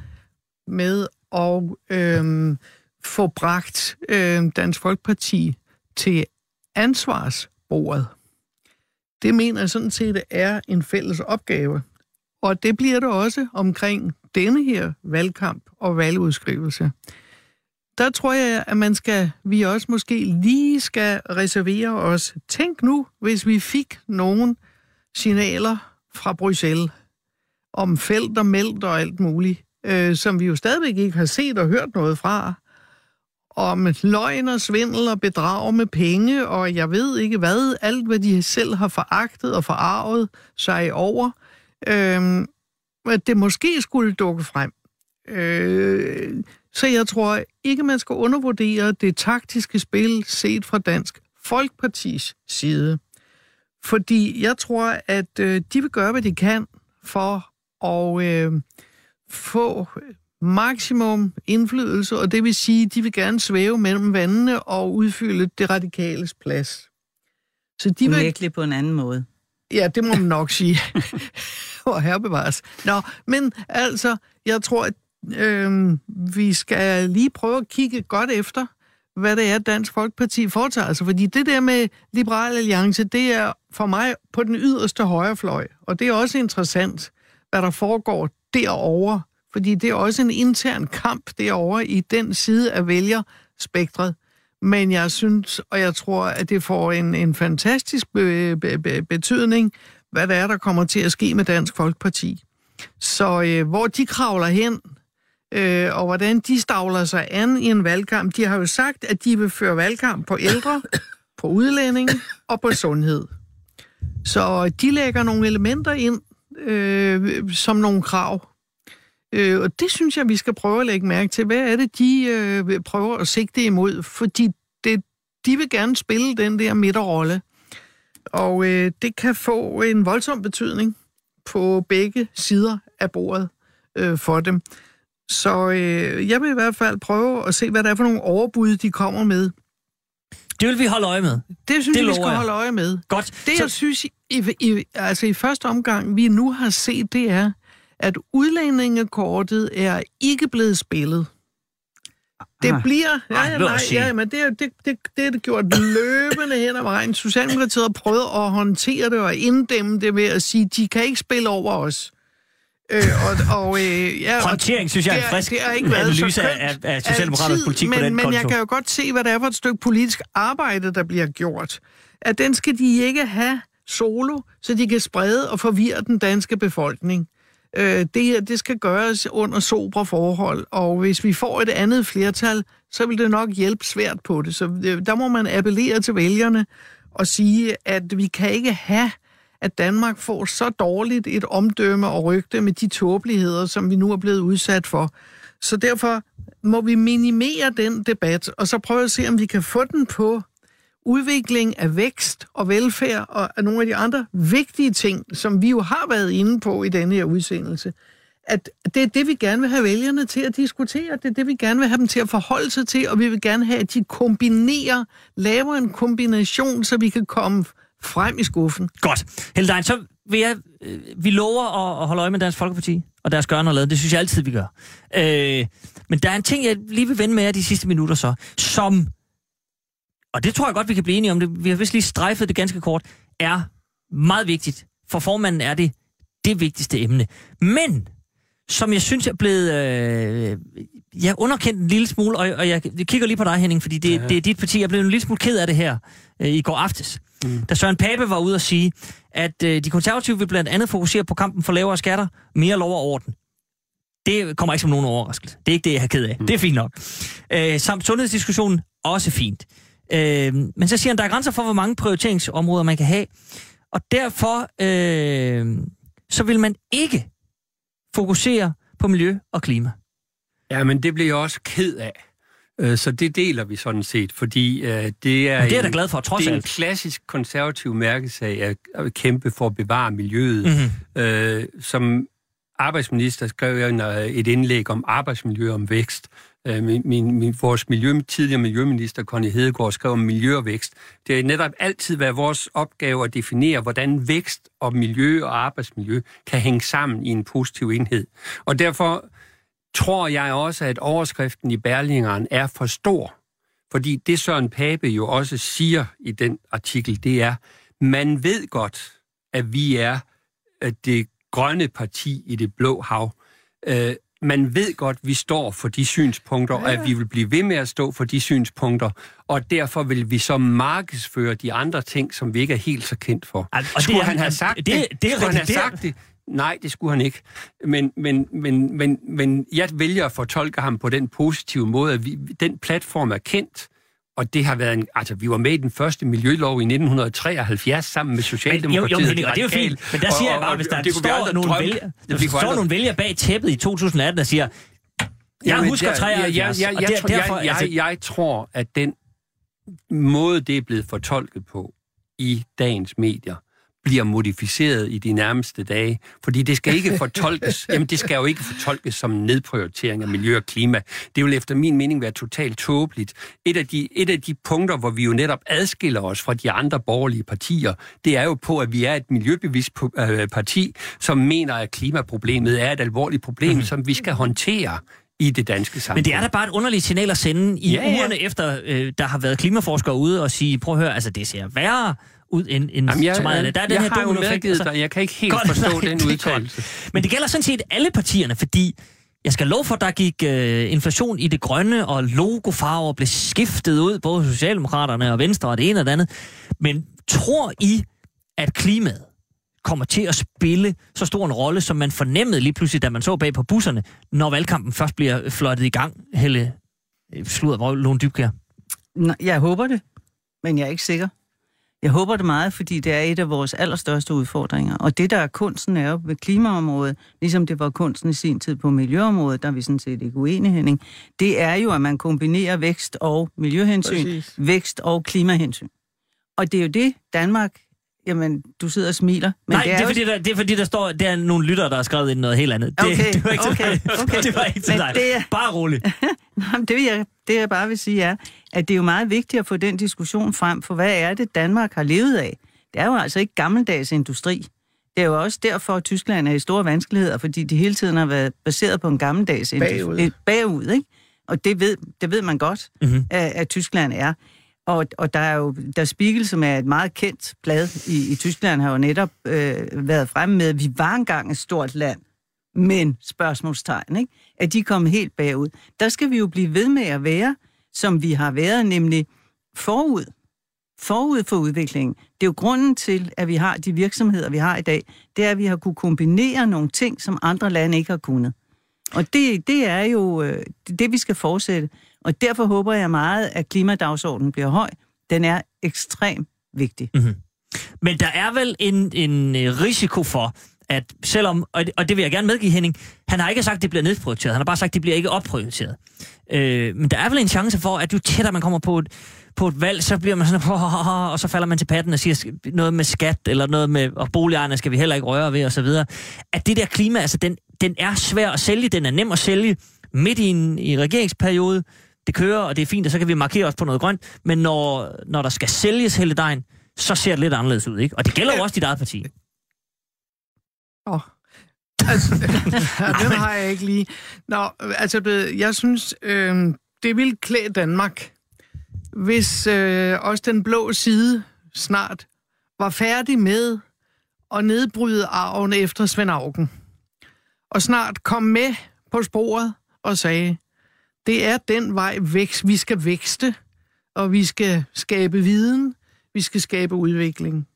[SPEAKER 7] med at øh, få bragt øh, Dansk Folkeparti til ansvarsbordet. Det mener jeg sådan set er en fælles opgave. Og det bliver det også omkring denne her valgkamp og valgudskrivelse. Der tror jeg, at man skal, vi også måske lige skal reservere os. Tænk nu, hvis vi fik nogle signaler fra Bruxelles om felt og meldt og alt muligt, øh, som vi jo stadigvæk ikke har set og hørt noget fra, om løgn og svindel og bedrag med penge, og jeg ved ikke hvad, alt hvad de selv har foragtet og forarvet sig over, øh, at det måske skulle dukke frem. Øh, så jeg tror ikke, man skal undervurdere det taktiske spil set fra Dansk Folkepartis side. Fordi jeg tror, at øh, de vil gøre, hvad de kan for at øh, få maksimum indflydelse, og det vil sige, at de vil gerne svæve mellem vandene og udfylde det radikales plads.
[SPEAKER 5] Så de vil... Virkelig på en anden måde.
[SPEAKER 7] Ja, det må man nok sige. Og her bevares. Nå, men altså, jeg tror, at øh, vi skal lige prøve at kigge godt efter, hvad det er, Dansk Folkeparti foretager sig. Fordi det der med Liberal Alliance, det er for mig på den yderste højrefløj. Og det er også interessant, hvad der foregår derovre. Fordi det er også en intern kamp derovre i den side af vælgerspektret. Men jeg synes, og jeg tror, at det får en, en fantastisk be, be, be, betydning, hvad det er, der kommer til at ske med Dansk Folkeparti. Så øh, hvor de kravler hen, øh, og hvordan de stavler sig an i en valgkamp. De har jo sagt, at de vil føre valgkamp på ældre, på udlænding og på sundhed. Så de lægger nogle elementer ind øh, som nogle krav. Øh, og det synes jeg, vi skal prøve at lægge mærke til. Hvad er det, de øh, prøver at sigte imod? Fordi det, de vil gerne spille den der midterrolle. Og øh, det kan få en voldsom betydning på begge sider af bordet øh, for dem. Så øh, jeg vil i hvert fald prøve at se, hvad der er for nogle overbud, de kommer med.
[SPEAKER 4] Det vil vi holde øje med.
[SPEAKER 7] Det synes det jeg, vi skal jeg. holde øje med.
[SPEAKER 4] Godt.
[SPEAKER 7] Det, så... jeg synes, i, i, altså i første omgang, vi nu har set, det er, at udlændingekortet er ikke blevet spillet. Det ah. bliver... Ja, ja, nej, ja, men det, det, det, det er det gjort løbende hen ad vejen. Socialdemokratiet har prøvet at håndtere det og inddæmme det ved at sige, de kan ikke spille over os.
[SPEAKER 4] Øh, og, og, øh, ja, Håndtering, synes jeg, er en frisk det er ikke analyse så af, af Socialdemokraternes politik
[SPEAKER 7] men,
[SPEAKER 4] på den
[SPEAKER 7] Men
[SPEAKER 4] konto.
[SPEAKER 7] jeg kan jo godt se, hvad det er for et stykke politisk arbejde, der bliver gjort. At den skal de ikke have solo, så de kan sprede og forvirre den danske befolkning. Øh, det her, det skal gøres under sobre forhold, og hvis vi får et andet flertal, så vil det nok hjælpe svært på det. Så øh, der må man appellere til vælgerne og sige, at vi kan ikke have at Danmark får så dårligt et omdømme og rygte med de tåbeligheder, som vi nu er blevet udsat for. Så derfor må vi minimere den debat, og så prøve at se, om vi kan få den på udvikling af vækst og velfærd og nogle af de andre vigtige ting, som vi jo har været inde på i denne her udsendelse. At det er det, vi gerne vil have vælgerne til at diskutere. Det er det, vi gerne vil have dem til at forholde sig til, og vi vil gerne have, at de kombinerer, laver en kombination, så vi kan komme frem i skuffen.
[SPEAKER 4] Godt. Heldein, så vil jeg, øh, vi lover at, at holde øje med Dansk Folkeparti og deres gørne og lade. Det synes jeg altid, vi gør. Øh, men der er en ting, jeg lige vil vende med jer de sidste minutter så, som, og det tror jeg godt, vi kan blive enige om, det, vi har vist lige strejfet det ganske kort, er meget vigtigt. For formanden er det det vigtigste emne. Men, som jeg synes er blevet øh, jeg underkendt en lille smule, og, og jeg, kigger lige på dig, Henning, fordi det, ja. det er dit parti. Jeg blev en lille smule ked af det her øh, i går aftes. Mm. Da Søren Pape var ude at sige, at øh, de konservative vil blandt andet fokusere på kampen for lavere skatter, mere lov og orden. Det kommer ikke som nogen overraskelse. Det er ikke det, jeg har ked af. Mm. Det er fint nok. Øh, samt sundhedsdiskussionen, også fint. Øh, men så siger han, der er grænser for, hvor mange prioriteringsområder man kan have. Og derfor øh, så vil man ikke fokusere på miljø og klima.
[SPEAKER 6] Ja, men det bliver jeg også ked af. Øh, så det deler vi sådan set, fordi øh, det er,
[SPEAKER 4] det er da glad for, trods
[SPEAKER 6] det er
[SPEAKER 4] alt.
[SPEAKER 6] en klassisk konservativ mærkesag at, at kæmpe for at bevare miljøet. Mm-hmm. Øh, som arbejdsminister skrev jeg et indlæg om arbejdsmiljø og om vækst. Øh, min, min, min, vores miljø, tidligere miljøminister Conny Hedegaard skrev om miljø og vækst. Det har netop altid været vores opgave at definere, hvordan vækst og miljø og arbejdsmiljø kan hænge sammen i en positiv enhed. Og derfor tror jeg også, at overskriften i Berlingeren er for stor. Fordi det Søren Pape jo også siger i den artikel, det er, man ved godt, at vi er det grønne parti i det blå hav. Øh, man ved godt, at vi står for de synspunkter, ja. og at vi vil blive ved med at stå for de synspunkter, og derfor vil vi så markedsføre de andre ting, som vi ikke er helt så kendt for.
[SPEAKER 4] Og skulle det, han have sagt det? det, det
[SPEAKER 6] skulle han have sagt det? Nej, det skulle han ikke. Men, men, men, men, men jeg vælger at fortolke ham på den positive måde, at vi, den platform er kendt, og det har været en... Altså, vi var med i den første miljølov i 1973 sammen med Socialdemokratiet.
[SPEAKER 4] Jo, jo, men, det er jo fint. Men der siger og, jeg bare, hvis der det står, nogle, vælger, der står nogle vælger bag tæppet i 2018, der siger, jeg Jamen, husker 73,
[SPEAKER 6] jeg, jeg, jeg, jeg, derfor, jeg, altså... jeg, jeg tror, at den måde, det er blevet fortolket på i dagens medier, bliver modificeret i de nærmeste dage. Fordi det skal ikke fortolkes, jamen det skal jo ikke fortolkes som nedprioritering af miljø og klima. Det vil efter min mening være totalt tåbeligt. Et af, de, et af de punkter, hvor vi jo netop adskiller os fra de andre borgerlige partier, det er jo på, at vi er et miljøbevidst øh, parti, som mener, at klimaproblemet er et alvorligt problem, mm. som vi skal håndtere i det danske samfund.
[SPEAKER 4] Men det er da bare et underligt signal at sende i ja, ja. ugerne efter, øh, der har været klimaforskere ude og sige, prøv at høre, altså det ser værre ud end, end
[SPEAKER 6] Jamen, jeg,
[SPEAKER 4] så meget af det. Der er den
[SPEAKER 6] jeg
[SPEAKER 4] her
[SPEAKER 6] har jo medgivet altså, dig, jeg kan ikke helt godt, forstå nej, den udtalelse.
[SPEAKER 4] Men det gælder sådan set alle partierne, fordi jeg skal love for, at der gik øh, inflation i det grønne, og logofarver blev skiftet ud, både Socialdemokraterne og Venstre og det ene og det andet. Men tror I, at klimaet kommer til at spille så stor en rolle, som man fornemmede lige pludselig, da man så bag på busserne, når valgkampen først bliver flottet i gang, Helle øh, Sludder, Lone Dybkær?
[SPEAKER 5] Jeg håber det, men jeg er ikke sikker. Jeg håber det meget, fordi det er et af vores allerstørste udfordringer. Og det, der er kunsten, er jo ved klimaområdet, ligesom det var kunsten i sin tid på miljøområdet, der er vi sådan set ikke uenige, Henning, det er jo, at man kombinerer vækst og miljøhensyn, Præcis. vækst og klimahensyn. Og det er jo det, Danmark Jamen, du sidder og smiler.
[SPEAKER 4] Men Nej, det er, det, er fordi, der, det er fordi, der står, der er nogle lyttere, der har skrevet ind noget helt andet. Det,
[SPEAKER 5] okay,
[SPEAKER 4] det var ikke
[SPEAKER 5] okay, okay.
[SPEAKER 4] Det var ikke til dig. Det er... Bare roligt.
[SPEAKER 5] Nej, det, vil jeg, det jeg bare vil sige er, at det er jo meget vigtigt at få den diskussion frem, for hvad er det, Danmark har levet af? Det er jo altså ikke gammeldags industri. Det er jo også derfor, at Tyskland er i store vanskeligheder, fordi de hele tiden har været baseret på en gammeldags
[SPEAKER 7] industri. Bagud.
[SPEAKER 5] Bagud, ikke? Og det ved, det ved man godt, mm-hmm. at, at Tyskland er. Og, og der er jo, der Spiegel, som er et meget kendt blad i, i Tyskland, har jo netop øh, været fremme med, at vi var engang et stort land, men spørgsmålstegn, ikke? at de kom helt bagud. Der skal vi jo blive ved med at være, som vi har været, nemlig forud. Forud for udviklingen. Det er jo grunden til, at vi har de virksomheder, vi har i dag. Det er, at vi har kunne kombinere nogle ting, som andre lande ikke har kunnet. Og det, det er jo øh, det, vi skal fortsætte. Og derfor håber jeg meget, at klimadagsordenen bliver høj. Den er ekstremt vigtig.
[SPEAKER 4] Mm-hmm. Men der er vel en, en øh, risiko for, at selvom, og det, vil jeg gerne medgive Henning, han har ikke sagt, at det bliver nedprioriteret. Han har bare sagt, at det bliver ikke opprioriteret. Øh, men der er vel en chance for, at jo tættere man kommer på et, på et valg, så bliver man sådan, og så falder man til patten og siger noget med skat, eller noget med, og boligejerne skal vi heller ikke røre ved, og så videre. At det der klima, altså den, den er svær at sælge, den er nem at sælge midt i en i regeringsperiode, det kører, og det er fint, og så kan vi markere os på noget grønt, men når, når der skal sælges hele dagen, så ser det lidt anderledes ud, ikke? Og det gælder jo også dit eget parti.
[SPEAKER 7] Åh, oh. altså, den har jeg ikke lige. Nå, altså, jeg synes, øh, det vil klæde Danmark, hvis øh, også den blå side snart var færdig med at nedbryde arven efter Svend Augen. Og snart kom med på sporet og sagde, det er den vej vækst. Vi skal vækste, og vi skal skabe viden, vi skal skabe udvikling.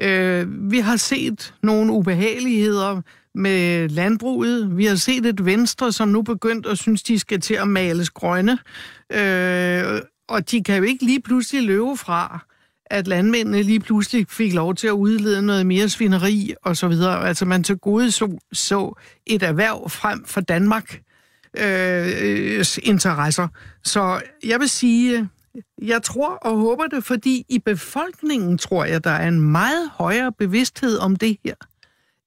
[SPEAKER 7] Øh, vi har set nogle ubehageligheder med landbruget. Vi har set et venstre, som nu begyndt at synes, de skal til at males grønne. Øh, og de kan jo ikke lige pludselig løbe fra, at landmændene lige pludselig fik lov til at udlede noget mere svineri og så videre. Altså man til gode så, så et erhverv frem for Danmark øh, øh interesser. Så jeg vil sige, jeg tror og håber det, fordi i befolkningen tror jeg, der er en meget højere bevidsthed om det her,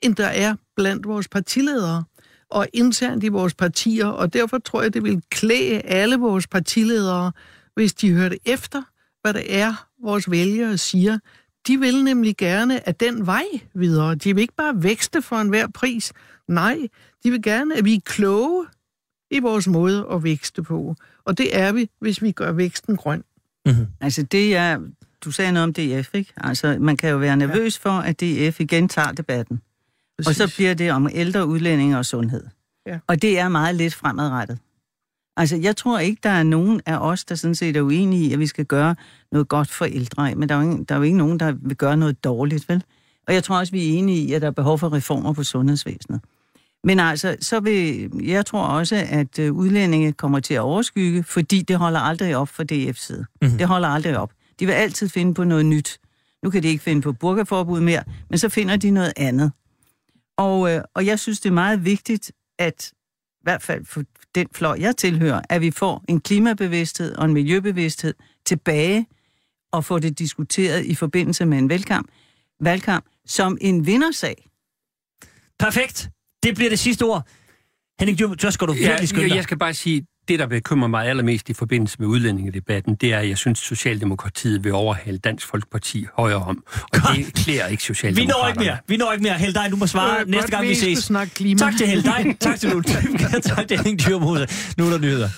[SPEAKER 7] end der er blandt vores partiledere og internt i vores partier, og derfor tror jeg, det vil klæde alle vores partiledere, hvis de hørte efter, hvad det er, vores vælgere siger. De vil nemlig gerne at den vej videre. De vil ikke bare vækste for enhver pris. Nej, de vil gerne, at vi er kloge i vores måde at vækste på. Og det er vi, hvis vi gør væksten grøn.
[SPEAKER 5] Mm-hmm. Altså det er, du sagde noget om DF, ikke? Altså man kan jo være nervøs ja. for, at DF igen tager debatten. Præcis. Og så bliver det om ældre udlændinge og sundhed. Ja. Og det er meget lidt fremadrettet. Altså, jeg tror ikke, der er nogen af os, der sådan set er uenige i, at vi skal gøre noget godt for ældre. Men der er, jo ikke, der er jo ikke nogen, der vil gøre noget dårligt, vel? Og jeg tror også, vi er enige i, at der er behov for reformer på sundhedsvæsenet. Men altså, så vil, jeg tror også, at øh, udlændinge kommer til at overskygge, fordi det holder aldrig op for DF's side. Mm-hmm. Det holder aldrig op. De vil altid finde på noget nyt. Nu kan de ikke finde på burkaforbud mere, men så finder de noget andet. Og, øh, og jeg synes, det er meget vigtigt, at i hvert fald for den fløj, jeg tilhører, at vi får en klimabevidsthed og en miljøbevidsthed tilbage og får det diskuteret i forbindelse med en valgkamp, valgkamp som en vindersag.
[SPEAKER 4] Perfekt. Det bliver det sidste ord. Henning Dyrm, så skal du virkelig
[SPEAKER 6] Ja,
[SPEAKER 4] skynde
[SPEAKER 6] jeg,
[SPEAKER 4] dig.
[SPEAKER 6] jeg skal bare sige, det, der bekymrer mig allermest i forbindelse med udlændingedebatten, det er, at jeg synes, Socialdemokratiet vil overhale Dansk Folkeparti højere om. Og det klæder ikke
[SPEAKER 4] Vi
[SPEAKER 6] Socialdemokraterne.
[SPEAKER 4] når ikke mere. Vi når ikke mere. Held dig, du må svare
[SPEAKER 7] Øh,
[SPEAKER 4] næste gang, vi
[SPEAKER 7] vi
[SPEAKER 4] ses. Tak til Held dig. Tak til du. tak til Henning Dyrmose. Nu er der nyheder.